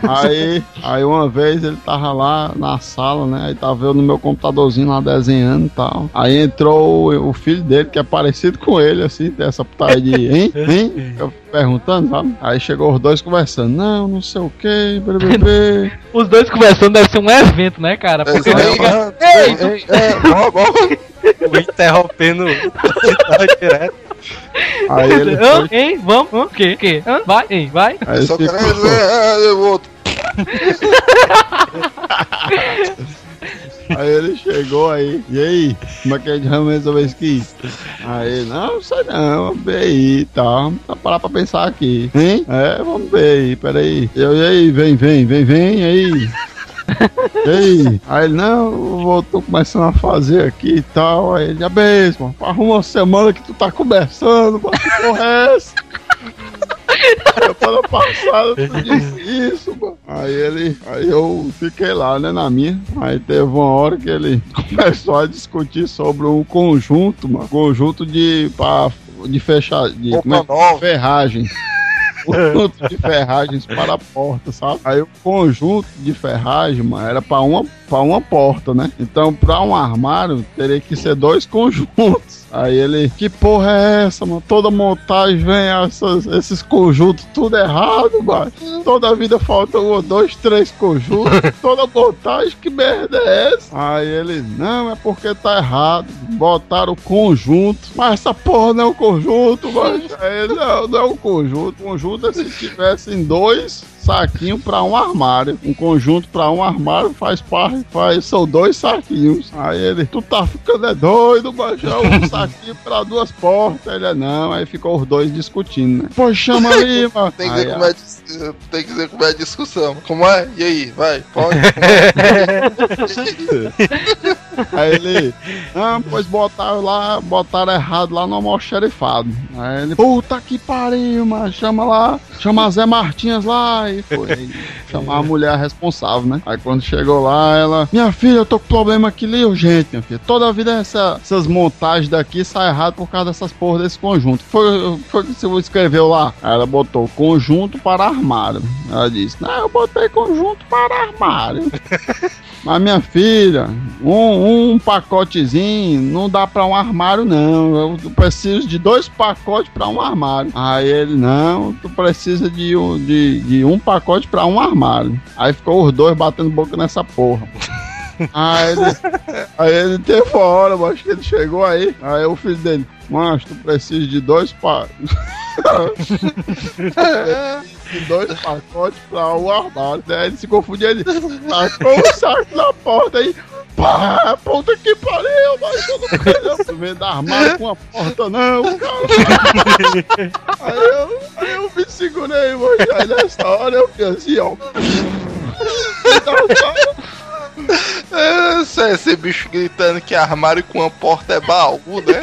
S4: Aí, aí uma vez ele tava lá na sala, né? Aí tava eu no meu computadorzinho lá desenhando e tal. Aí entrou o, o filho dele, que é parecido com ele, assim, tem essa putaria de, hein? Hein? Eu perguntando, sabe? Aí chegou os dois conversando. Não, não sei o que, bebê.
S3: Os dois conversando deve ser um evento, né, cara? Porque
S5: É,
S3: fica-
S5: é,
S3: Ei,
S5: é, é, ó, ó.
S2: O interrompendo direto.
S4: Aí ele
S3: Hã?
S4: foi,
S3: Hein? Vamos? Hã? Que? Que? Hã? Vai? Hein? Vai?
S4: aí
S5: Só
S4: ficou,
S5: quero é, o outro.
S4: Aí ele chegou aí, e aí, como é que a gente vai resolver isso aqui? Aí não, sei não, vamos ver aí e tal. Tá parar pra pensar aqui, hein? É, vamos ver aí, peraí. Eu, e aí, vem, vem, vem, vem, aí. E aí? Ele, não, tô começando a fazer aqui e tal. Aí ele, a mesma, arruma uma semana que tu tá conversando, mano, que porra é essa? Semana passada tu disse isso, mano. Aí ele, aí eu fiquei lá, né, na minha. Aí teve uma hora que ele começou a discutir sobre um conjunto, mano. Conjunto de, pra, de fechar, de como é? Ferragem. Conjunto de ferragens para a porta, sabe? Aí o conjunto de ferragem, mano, era para uma, uma porta, né? Então, para um armário, teria que ser dois conjuntos. Aí ele, que porra é essa, mano? Toda montagem vem essas, esses conjuntos tudo errado, mano. Toda vida falta um, dois, três conjuntos. Toda montagem, que merda é essa? Aí ele, não, é porque tá errado. Botaram o conjunto. Mas essa porra não é um conjunto, mano. Aí ele, não, não é um conjunto. Conjunto é se tivessem dois saquinhos pra um armário. Um conjunto pra um armário faz parte, faz, são dois saquinhos. Aí ele, tu tá ficando é doido, é um saquinho pra duas portas. Ele, não, aí ficou os dois discutindo, né? Pô, chama ali, mano.
S5: Tem que,
S4: Aí,
S5: dizer como é, tem que dizer como é a discussão. Como é? E aí? Vai, pode.
S4: Aí ele, ah, pois botaram lá, botaram errado lá no almoxerifado. Aí ele, puta que pariu, mano, chama lá, chama Zé Martins lá. E foi, chamar a mulher responsável, né? Aí quando chegou lá, ela, minha filha, eu tô com problema aqui ali, urgente, minha filha. Toda a vida essa, essas montagens daqui saem errado por causa dessas porra desse conjunto. Foi, foi o que você escreveu lá? Aí ela botou conjunto para armário. Ela disse, não, eu botei conjunto para armário. Mas minha filha, um, um pacotezinho não dá pra um armário, não. Eu preciso de dois pacotes pra um armário. Aí ele, não, tu precisa de, de, de um pacote pra um armário. Aí ficou os dois batendo boca nessa porra. Aí ele, aí ele teve uma hora, acho que ele chegou aí. Aí o filho dele, mas tu precisa de dois pa... de dois pacotes pra um armário. Aí ele se confundiu, ele tacou o saco na porta aí. Pá, puta que pariu, mas eu não quero vem dar armário com a porta, não, cara. Aí eu, aí eu me segurei, mas aí nessa hora eu fiz assim, ó.
S5: Esse, esse bicho gritando que armário com a porta é baú, né?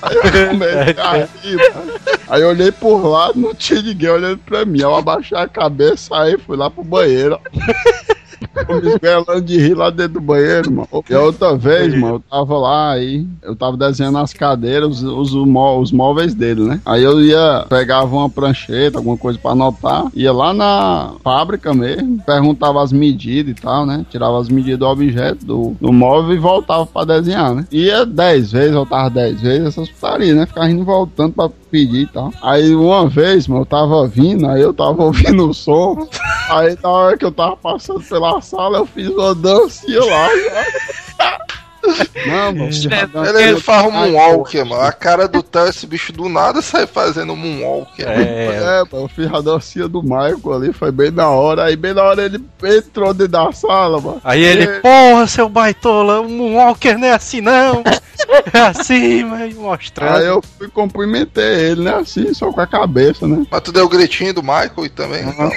S4: Aí eu comecei a rir, mano. Aí eu olhei por lá, não tinha ninguém olhando pra mim. Aí Eu abaixei a cabeça, aí fui lá pro banheiro. Me esguelando de rir lá dentro do banheiro, mano. E a outra vez, mano, eu tava lá aí, eu tava desenhando as cadeiras, os, os, mó- os móveis dele, né? Aí eu ia, pegava uma prancheta, alguma coisa pra anotar, ia lá na fábrica mesmo, perguntava as medidas e tal, né? Tirava as medidas do objeto, do, do móvel e voltava pra desenhar, né? Ia 10 vezes, voltava 10 vezes, essas putarias, né? Ficava indo voltando pra pedir e tal. Aí uma vez, mano, eu tava vindo, aí eu tava ouvindo o som. Aí na hora que eu tava passando pela sala, eu fiz uma dancinha lá. Não, mano.
S5: Ele, ele faz um moonwalker, mano. A cara do Theo, esse bicho do nada sai fazendo um moonwalker.
S4: É, mano, eu fiz a dancinha do Michael ali, foi bem na hora. Aí bem na hora ele entrou dentro da sala, mano.
S2: Aí ele,
S4: É.
S2: porra, seu baitola, o Moonwalker não é assim não. É assim, mas mostrando.
S4: Aí eu fui cumprimentei ele, né? Assim, só com a cabeça, né?
S5: Mas tu deu o gritinho do Michael e também.
S4: Não.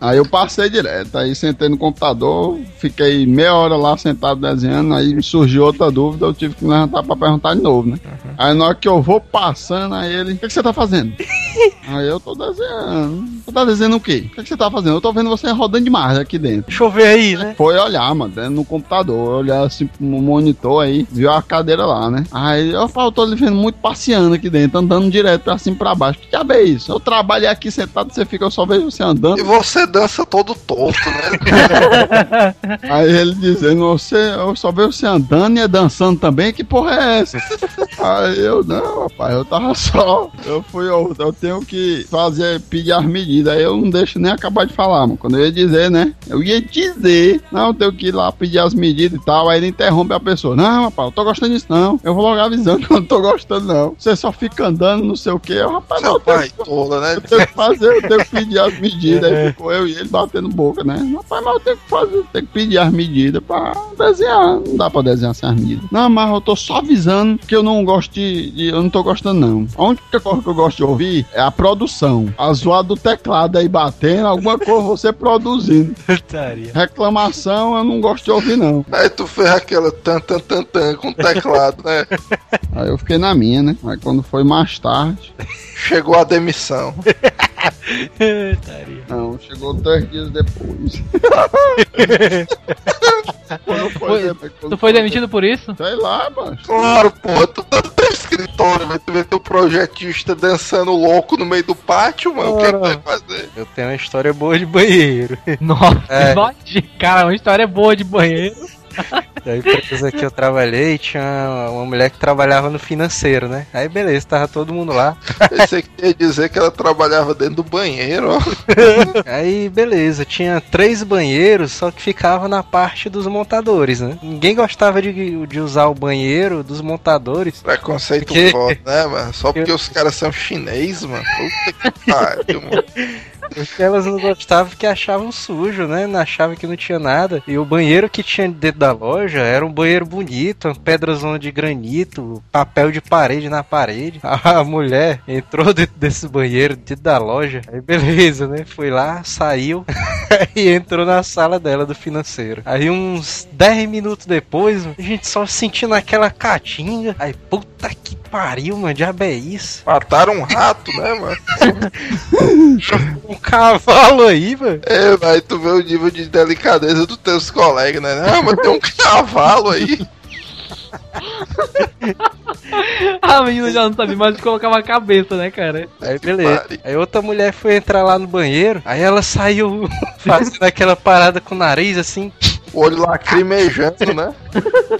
S4: Aí eu passei direto, aí sentei no computador, fiquei meia hora lá sentado desenhando, aí surgiu outra dúvida, eu tive que me levantar pra perguntar de novo, né? Aí na hora que eu vou passando, aí ele, o que, que você tá fazendo? aí eu tô desenhando. Você tá desenhando o quê? O que, que você tá fazendo? Eu tô vendo você rodando demais aqui dentro.
S2: Deixa eu ver aí, né?
S4: Foi olhar, mano, dentro no computador, olhar assim no monitor aí, viu a cadeira lá, né? Aí eu falo, eu tô lhe vendo muito passeando aqui dentro, andando direto pra cima e pra baixo. Que diabo é isso? Eu trabalhei aqui sentado, você fica, eu só vejo você andando.
S5: E você dança todo torto, né?
S4: Aí ele dizendo, você, eu só vejo você andando e é dançando também, que porra é essa? Aí eu, não, rapaz, eu tava só. Eu fui, eu, eu tenho que fazer, pedir as medidas. Aí eu não deixo nem acabar de falar, mano. Quando eu ia dizer, né? Eu ia dizer, não, eu tenho que ir lá pedir as medidas e tal. Aí ele interrompe a pessoa. Não, rapaz, eu tô gostando disso, não. Eu vou logo avisando que eu não tô gostando, não. Você só fica andando, não sei o que. Eu, rapaz, não, eu tenho
S5: tola, né?
S4: eu tenho que fazer, eu tenho que pedir as medidas. Aí ficou eu e ele batendo boca, né? Rapaz, mas eu tenho que fazer, eu tenho que pedir as medidas pra desenhar. Não dá pra desenhar sem as medidas. Não, mas eu tô só avisando que eu não gosto de. de- eu não tô gostando, não. A única coisa que eu gosto de ouvir é a produção. A zoada do teclado aí batendo, alguma coisa você produzindo. Reclamação eu não gosto de ouvir, não.
S5: Aí tu fez aquela tan tan tan tan com o teclado, né?
S4: Aí eu fiquei na minha, né? Aí quando foi mais tarde.
S5: Chegou a demissão.
S4: Não, chegou dois dias depois. Quando
S3: Foi-
S4: depois- quando
S3: Tu foi demitido por isso?
S4: Sei lá, mano.
S5: Claro, pô, tu tá no teu escritório, vai tu ver teu projetista dançando louco no meio do pátio, mano. O que, é que vai fazer?
S2: Eu tenho uma história boa de banheiro.
S3: Nossa,
S2: É.
S3: vai, cara, uma história boa de banheiro.
S2: Da empresa que eu trabalhei, tinha uma mulher que trabalhava no financeiro, né? Aí beleza, tava todo mundo lá.
S5: Pensei que ia dizer que ela trabalhava dentro do banheiro, ó.
S2: Aí beleza, tinha três banheiros, só que ficava na parte dos montadores, né? Ninguém gostava de, de usar o banheiro dos montadores.
S5: Preconceito
S2: Porque-
S5: foda, né, mano? Só porque os caras são chinês, mano. Puta que pariu, mano.
S2: Porque elas não gostavam porque achavam sujo, né? Achavam que não tinha nada. E o banheiro que tinha dentro da loja era um banheiro bonito, pedrazona de granito, papel de parede na parede. A mulher entrou dentro desse banheiro, dentro da loja. Aí beleza, né? Foi lá, saiu e entrou na sala dela do financeiro. Aí uns 10 minutos depois, a gente só sentindo aquela catinga. Aí, puta que pariu, mano, diabo é isso?
S5: Mataram um rato, né, mano?
S2: Um cavalo aí, mano.
S5: É, vai, tu vê o nível de delicadeza dos teus colegas, né? Ah, mas tem um cavalo aí.
S3: A menina já não sabia mais de colocar uma cabeça, né, cara?
S2: Aí beleza. Aí outra mulher foi entrar lá no banheiro, aí ela saiu fazendo aquela parada com o nariz assim.
S5: O olho lacrimejando, né?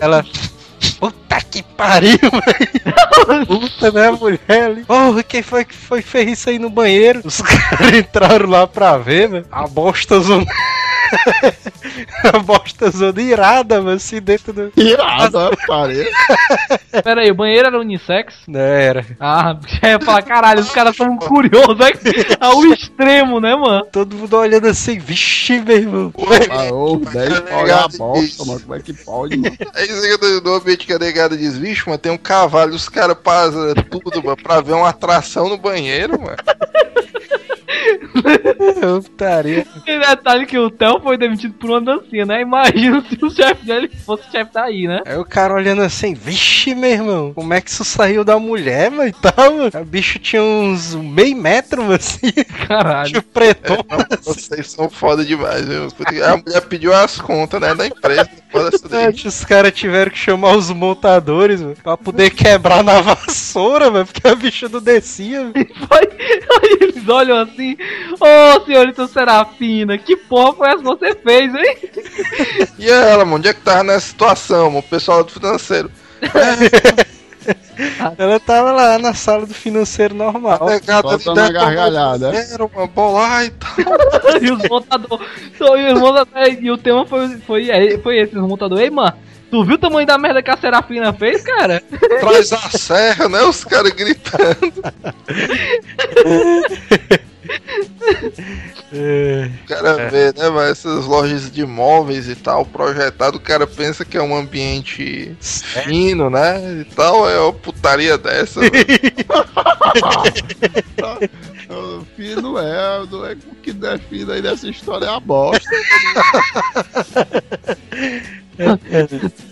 S2: Ela. Puta que pariu, velho! Puta, né, mulher ali? Porra, quem foi que foi fez isso aí no banheiro? Os caras entraram lá pra ver, velho. A bosta zona. a bosta zona irada, mano, assim, dentro do.
S4: Irado, ó, parede.
S3: Pera aí, o banheiro era unissex?
S2: Não era.
S3: Ah, já ia falar, caralho, os caras são curiosos, né? Ao extremo, né, mano?
S2: Todo mundo olhando assim, vixe, meu irmão.
S4: Parou, 10 pau é a bosta, mano. Como é que pode, mano?
S5: Aí chega no ambiente que a negada diz, vixe, mano, tem um cavalo, os caras passam tudo, mano, pra ver uma atração no banheiro, mano.
S2: Putaria.
S3: E detalhe que o Theo foi demitido por uma dancinha, né? Imagina se o chefe dele fosse o chefe daí, né?
S2: Aí o cara olhando assim, vixe, meu irmão, como é que isso saiu da mulher, mano, e tal, mano? O bicho tinha uns meio metro, mano, assim,
S3: Caralho.
S2: bicho pretão.
S5: Vocês são foda demais, viu? A mulher pediu as contas, né, da empresa.
S2: Gente, Os caras tiveram que chamar os montadores, mano, pra poder quebrar na vassoura, mano, porque a bicha não descia, mano.
S3: Aí eles olham assim, ô senhorita Serafina, que porra foi essa que você fez, hein?
S5: E ela, mano, onde é que tava nessa situação, mano? O pessoal do financeiro.
S2: Ela tava lá na sala do financeiro normal.
S5: Negada
S4: Soltando a gargalhada?
S5: Era uma bola e tal.
S3: e os montadores. E, os montadores e o tema foi, foi, é, foi esse, os montadores. Ei, mano, tu viu o tamanho da merda que a Serafina fez, cara?
S5: Traz a serra, né? Os caras gritando. O cara vê, né, mas essas lojas de móveis e tal, projetado, o cara pensa que é um ambiente fino, né? E tal, é uma putaria dessa. né?
S4: O fino é, não é o que define aí dessa história é a bosta.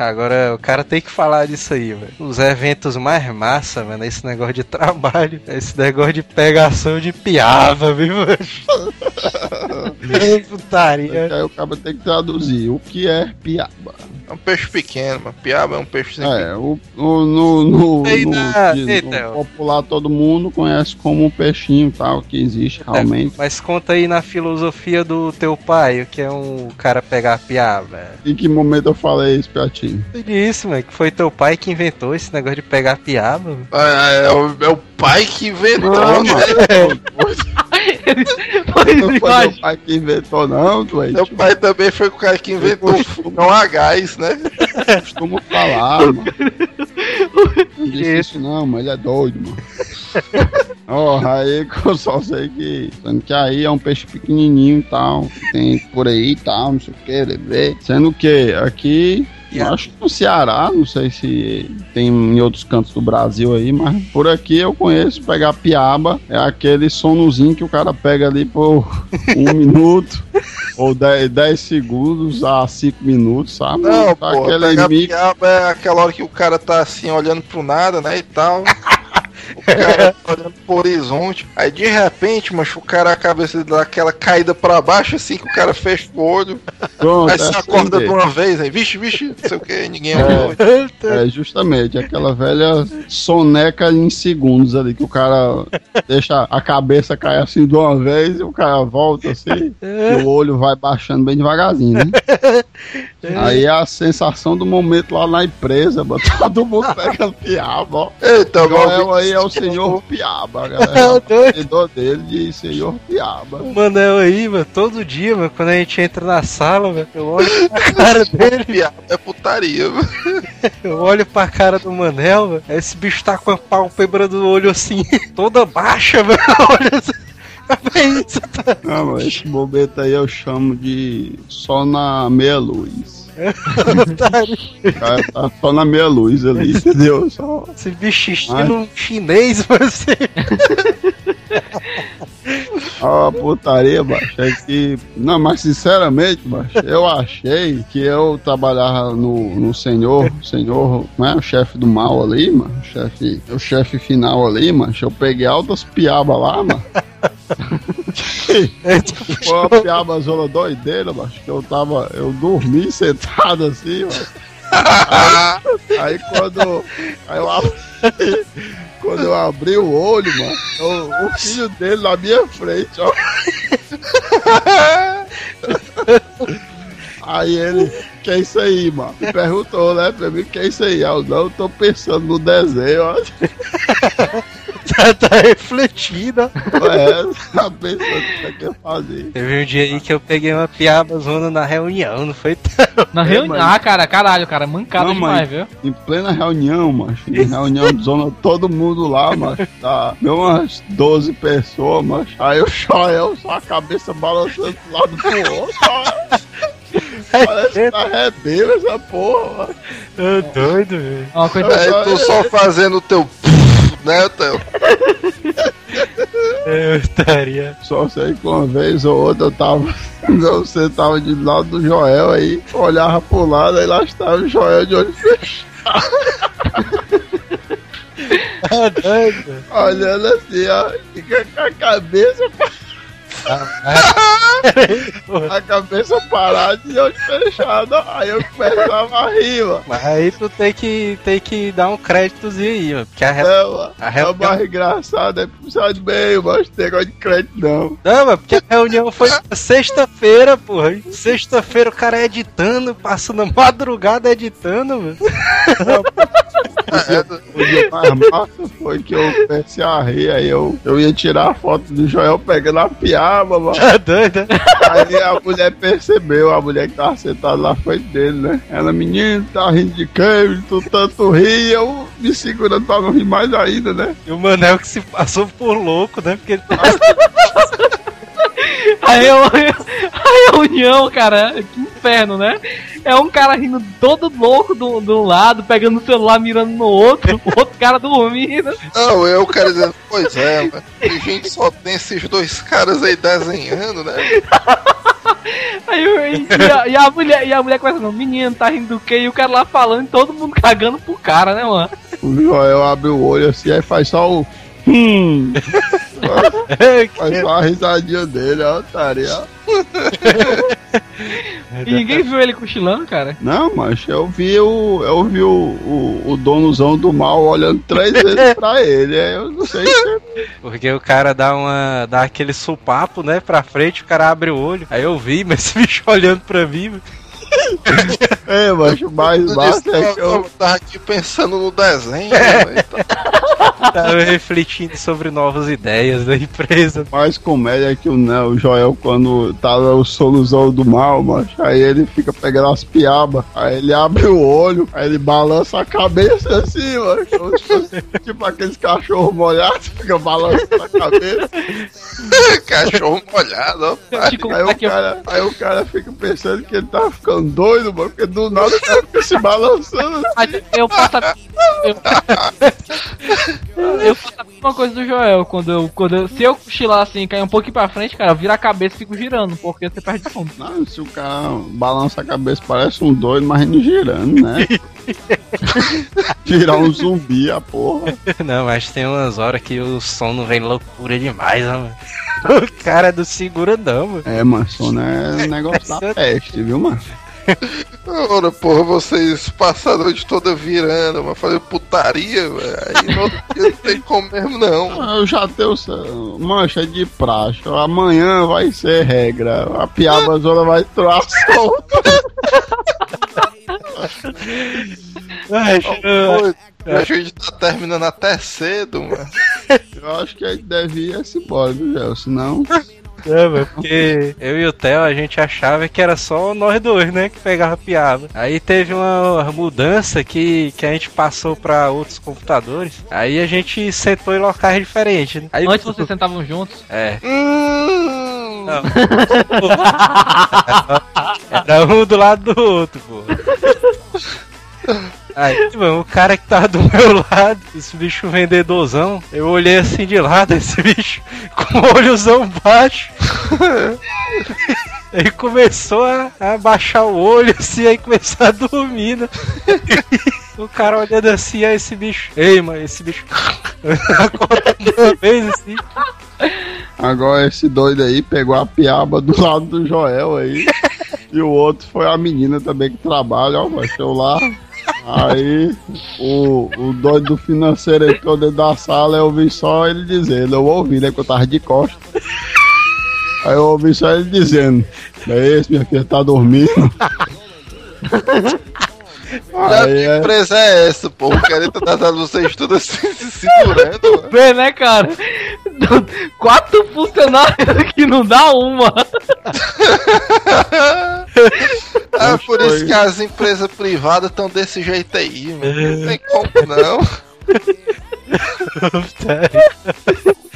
S2: Agora o cara tem que falar disso aí, velho. Os eventos mais massa, mano, esse negócio de trabalho, esse negócio de pegação de piava, viu, mano? Putaria.
S4: Aí o cara tem que traduzir o que é piaba.
S5: É um peixe pequeno, mano. Piaba é um peixe
S4: É, o, o- no, no, no-
S2: Theo.
S4: popular todo mundo conhece como um peixinho tal, que existe realmente.
S2: Mas conta aí na filosofia do teu pai, o que é um cara pegar piaba.
S4: Em que momento eu falei isso pra ti?
S2: Isso, mano, que foi teu pai que inventou esse negócio de pegar piaba. mano.
S5: É, é o, é o pai que inventou,
S4: Não,
S5: né?
S3: Pois
S4: Não foi meu pai que inventou, não, doente.
S5: Meu pai também foi o cara que inventou o fogão a gás, né?
S4: Eu costumo falar, mano. Não disse isso não, mas ele é doido, mano. Ó, aí que eu só sei que. Sendo que aí é um peixe pequenininho e tal. Tem por aí e tal, não sei o que, lembrei. Sendo que aqui. Eu acho que no Ceará, não sei se tem em outros cantos do Brasil aí, mas por aqui eu conheço pegar piaba. É aquele sonozinho que o cara pega ali por um minuto ou 10 segundos a 5 minutos, sabe?
S5: Não,
S4: Tá
S5: pô,
S4: aquele
S5: pegar
S4: mix
S5: piaba é aquela hora que o cara tá assim, olhando pro nada, né, e tal. O cara tá olhando pro horizonte. Aí de repente, macho, o cara a cabeça dá aquela caída pra baixo, assim que o cara fecha o olho.
S4: Pronto,
S5: aí você
S4: é
S5: acorda
S4: assim
S5: de uma vez, aí, vixe, vixe, não sei o que, ninguém olhou.
S4: É justamente aquela velha soneca em segundos ali que o cara deixa a cabeça cair assim de uma vez e o cara volta assim e o olho vai baixando bem devagarzinho, né? Aí a sensação do momento lá na empresa, mano, todo mundo pegando piaba, ó.
S5: Eita,
S4: Joel aí é o senhor piaba, galera. O dele de senhor piaba.
S2: O Manel aí, mano, todo dia, mano, quando a gente entra na sala, velho, eu olho pra cara dele,
S5: piaba é putaria, mano.
S2: eu olho pra cara do Manel, velho, aí esse bicho tá com a pálpebra do olho assim, toda baixa, velho, olha assim.
S4: Não, mas esse momento aí eu chamo de só na meia luz. Cara, tá só na meia luz ali, entendeu? Só...
S2: Esse bicho estilo chinês, você.
S4: A putaria, macho, é que. Não, mas sinceramente, macho, eu achei que eu trabalhava no, no senhor, senhor, né? O chefe do mal ali, mano. O chefe, o chefe final ali, macho. Eu peguei altas piabas lá, mano. Foi uma piaba zona doideira, macho. Que eu tava. Eu dormi sentado assim, mano. Aí, aí quando. Aí eu abri, quando eu abri o olho, mano, o, o filho dele na minha frente, ó. Aí ele, que é isso aí, mano? Me perguntou, né, pra mim, que é isso aí? Eu não tô pensando no desenho, ó.
S2: tá, tá refletindo.
S4: É, tá pensando o que é que eu fazer.
S2: Teve um dia aí que eu peguei uma piaba zona na reunião, não foi?
S3: Na
S4: É,
S3: reunião.
S4: mas-
S3: Ah, cara, caralho, cara, mancada
S4: Não,
S3: demais, viu?
S4: Em plena reunião, macho. Em reunião de zona, todo mundo lá, macho. Tá, deu umas 12 pessoas, macho. Aí o Joel só a cabeça balançando do lado pro outro. ó. Parece que tá essa porra, mano.
S2: doido, velho.
S3: Uma coisa.
S5: Aí tu só fazendo o teu. né, teu?
S2: Eu estaria.
S4: Só sei que uma vez ou outra eu tava. Você tava de lado do Joel aí, olhava pro lado, aí lá estava o Joel de olho fechado,
S2: Tá doido.
S4: olhando assim, ó, fica com a cabeça. A cabeça parada e olho fechado, aí eu começava a rir, mano.
S2: Mas aí tu tem que, tem que dar um créditozinho aí, mano. Porque a re...
S4: É, mano.
S2: A reunião-
S4: mais engraçada é puxar de meio, mas tem negócio de crédito não.
S2: Não, mas porque a reunião foi sexta-feira, porra. Sexta-feira o cara editando, passando a madrugada editando, mano.
S4: O dia mais massa foi que eu comecei a rir, aí eu, eu ia tirar a foto do Joel pegando a piaba, mano.
S2: Tá?
S4: Aí a mulher percebeu, a mulher que tava sentada lá frente dele, né? Ela, menino, tá rindo de quem? Tu tanto ri, eu me segurando pra não rir mais ainda, né?
S2: E o Manel que se passou por louco, né? Porque ele
S3: A, reu- a reunião, cara, que inferno, né? É um cara rindo todo louco do, do lado, pegando o celular, mirando no outro, o outro cara dormindo.
S5: Não, eu quero dizer, pois é, mano. A gente só tem esses dois caras aí desenhando, né?
S3: Aí eu- e, a, e a mulher, e a mulher começa, não, menino, tá rindo do quê? E o cara lá falando, e todo mundo cagando pro cara, né, mano?
S4: O Joel abre o olho assim, aí faz só o. Hum. faz só a risadinha dele, ó, otário, ó.
S3: E ninguém viu ele cochilando, cara.
S4: Não, mas eu vi o. Eu vi o, o, o donozão do mal olhando três vezes pra ele. aí Eu não sei se.
S2: Porque o cara dá uma. dá aquele supapo, né, pra frente, o cara abre o olho. Aí eu vi, mas esse bicho olhando pra mim.
S4: É, mas o mais massa é que eu.
S5: eu tava aqui pensando no desenho, né?
S2: Tava refletindo sobre novas ideias da empresa.
S4: mais comédia é que o, né, o Joel, quando tava o soluzão do mal, macho, aí ele fica pegando as piabas, aí ele abre o olho, aí ele balança a cabeça assim, mano. Tipo aqueles cachorros molhados, fica balançando a cabeça.
S5: Cachorro molhado, ó.
S3: Eu te
S4: Aí
S3: contar
S4: o, cara, aí o cara fica pensando que ele tá ficando doido, mano, porque do nada o cara fica se balançando.
S3: Mas eu a... eu... eu faço a mesma coisa do Joel. Quando eu, quando eu, se eu cochilar assim, cair um pouquinho pra frente, cara, eu viro a cabeça e fico girando, porque você perde sono.
S4: Não, se o cara balança a cabeça, parece um doido, mas indo girando, né? Virar um zumbi, a porra.
S2: Não, mas tem umas horas que o som não vem loucura demais, né, mano. O cara não segura não, mano.
S4: É, mano, sono é um negócio da peste, viu, mano?
S5: Ora, porra, vocês passaram a noite toda virando, mas fazer putaria, velho. Aí no outro dia não tem como mesmo, não.
S4: Eu já tenho mancha de praxe. Amanhã vai ser regra. A piaba zona vai entrar solta.
S5: Pô, A gente tá terminando até cedo, mano.
S4: Eu acho que a gente deve ir esse embora, viu, Gel? Senão.
S2: É, mano, porque eu e o Theo, a gente achava que era só nós dois, né, que pegava piaba. Aí teve uma mudança que, que a gente passou pra outros computadores. Aí a gente sentou em locais diferentes, né? Aí,
S3: Antes vocês sentavam juntos.
S2: É. Não. Era um do lado do outro, pô. Aí, mano, o cara que tava do meu lado, esse bicho vendedorzão, eu olhei assim de lado, esse bicho com o olhozão baixo. Aí começou a, a baixar o olho assim, aí começou a dormir, né? O cara olhando assim, aí esse bicho. Ei, mano, esse bicho. Acordando uma vez assim.
S4: Agora esse doido aí pegou a piaba do lado do Joel aí. e o outro foi a menina também que trabalha, ó, baixou lá. Aí o, o doido do financeiro entrou dentro da sala, eu ouvi só ele dizendo, eu ouvi, né? Que eu tava de costas. Aí eu ouvi só ele dizendo, é esse, minha filha tá dormindo.
S5: Já
S4: Aí
S5: que
S4: é,
S5: empresa é essa, pô? O cara tá dando vocês tudo assim, se segurando, mano.
S3: Vê, né, cara? Quatro funcionários que não dá uma.
S5: É por isso que as empresas privadas estão desse jeito aí, mano. Não tem como não.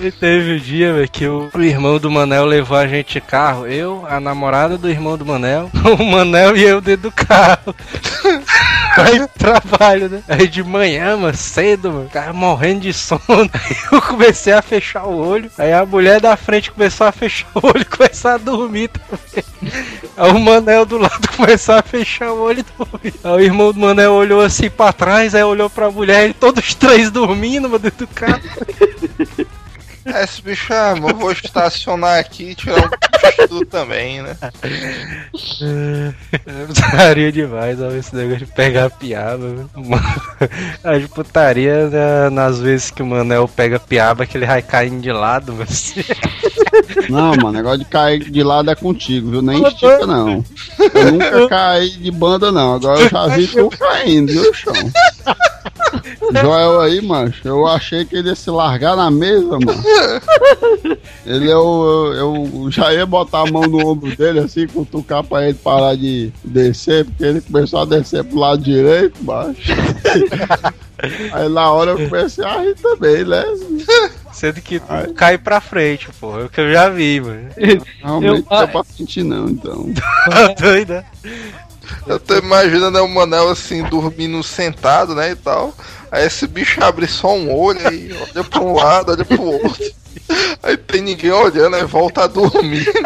S2: E teve um dia, velho, que o, o irmão do Manel levou a gente de carro. Eu, a namorada do irmão do Manel, o Manel e eu dentro do carro. Aí trabalho, né? Aí de manhã, mano, cedo, mano, o cara morrendo de sono. Aí eu comecei a fechar o olho. Aí a mulher da frente começou a fechar o olho e começar a dormir também. Aí o Manel do lado começou a fechar o olho e dormir. Aí o irmão do Manel olhou assim pra trás, aí olhou pra mulher e todos os três dormindo, mano, dentro do carro.
S5: É, Esse bicho, ah, mano, vou estacionar aqui e tirar um cochilo também, né?
S2: É putaria demais, ó, esse negócio de pegar piaba. viu? A de putaria né, nas vezes que o Manel pega piaba, que ele vai caindo de lado, mas...
S4: Não, mano, negócio de cair de lado é contigo, viu? Nem estica, não. Eu nunca caí de banda, não. Agora eu já vi tu caindo, viu, chão? Joel aí, macho, eu achei que ele ia se largar na mesa, mano. Ele, eu, eu, eu já ia botar a mão no ombro dele, assim, cutucar pra ele parar de descer, porque ele começou a descer pro lado direito, macho. Aí na hora eu comecei a rir também, né?
S2: Sendo que tu
S4: Ai.
S2: cai pra frente, pô. É o que eu já vi, mano.
S4: Realmente
S3: Eu-
S4: não dá pra sentir, não, então.
S2: Tá doido, né?
S5: Eu tô imaginando o Manel assim, dormindo sentado, né, e tal. Aí esse bicho abre só um olho aí, olha pra um lado, olha pro outro. Aí tem ninguém olhando, aí volta a dormir.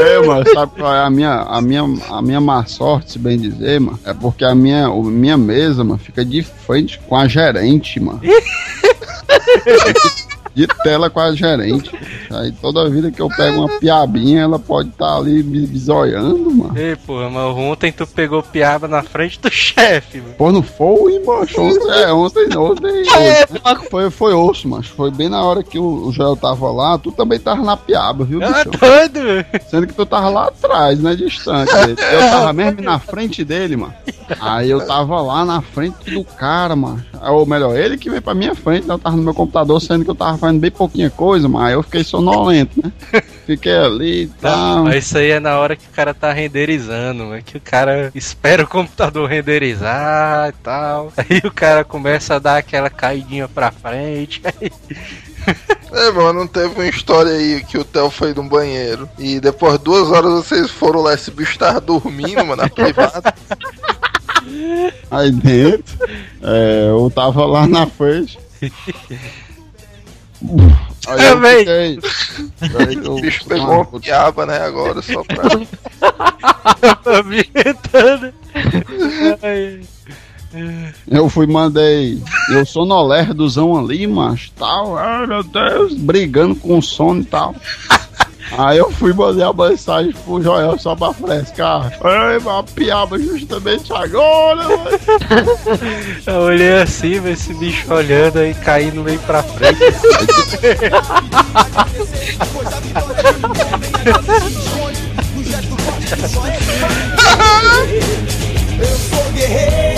S4: É, mano, sabe qual é a minha, a minha, a minha má sorte, se bem dizer, mano? É porque a minha, o, minha mesa, mano, fica de frente com a gerente, mano. de tela com a gerente. Aí toda vida que eu pego uma piabinha, ela pode estar ali me bisoiando, mano.
S2: Ei, porra, mas ontem tu pegou piaba na frente do chefe, mano.
S4: Pô, não foi, macho. Ontem, é, ontem, ontem. ontem foi, foi osso, macho. Foi bem na hora que o, o Joel tava lá. Tu também tava na piaba, viu,
S2: Ah,
S4: bicho?
S2: doido, velho.
S4: Sendo que tu tava lá atrás, né? Distante dele. Eu tava mesmo na frente dele, mano. Aí eu tava lá na frente do cara, mano. Ou melhor, ele que veio pra minha frente, né? Eu tava no meu computador, sendo que eu tava fazendo bem pouquinha coisa, mas aí eu fiquei sonolento, né? Fiquei ali e tal.
S2: Mas isso aí é na hora que o cara tá renderizando, é que o cara espera o computador renderizar e tal. Aí o cara começa a dar aquela caidinha pra frente. Aí...
S5: É, mano, não teve uma história aí que o Theo foi no banheiro e depois de duas horas vocês foram lá, esse bicho tava dormindo, mano, na privada.
S4: Aí dentro, é, eu tava lá na frente. Aí
S2: Eu
S4: eu
S2: véi.
S4: fiquei. Eu-
S5: O bicho pegou uma piaba, né, agora, só pra...
S2: Tá me irritando.
S4: Eu fui, mandei. Eu sou no lerdozão ali, macho, tal. Ai, meu Deus, brigando com sono e tal. Aí eu fui mandei a mensagem pro Joel só pra frescar. Ai, uma piaba justamente agora, mano.
S2: Eu olhei assim, vê esse bicho olhando aí, caindo meio pra frente.
S8: Eu sou guerreiro.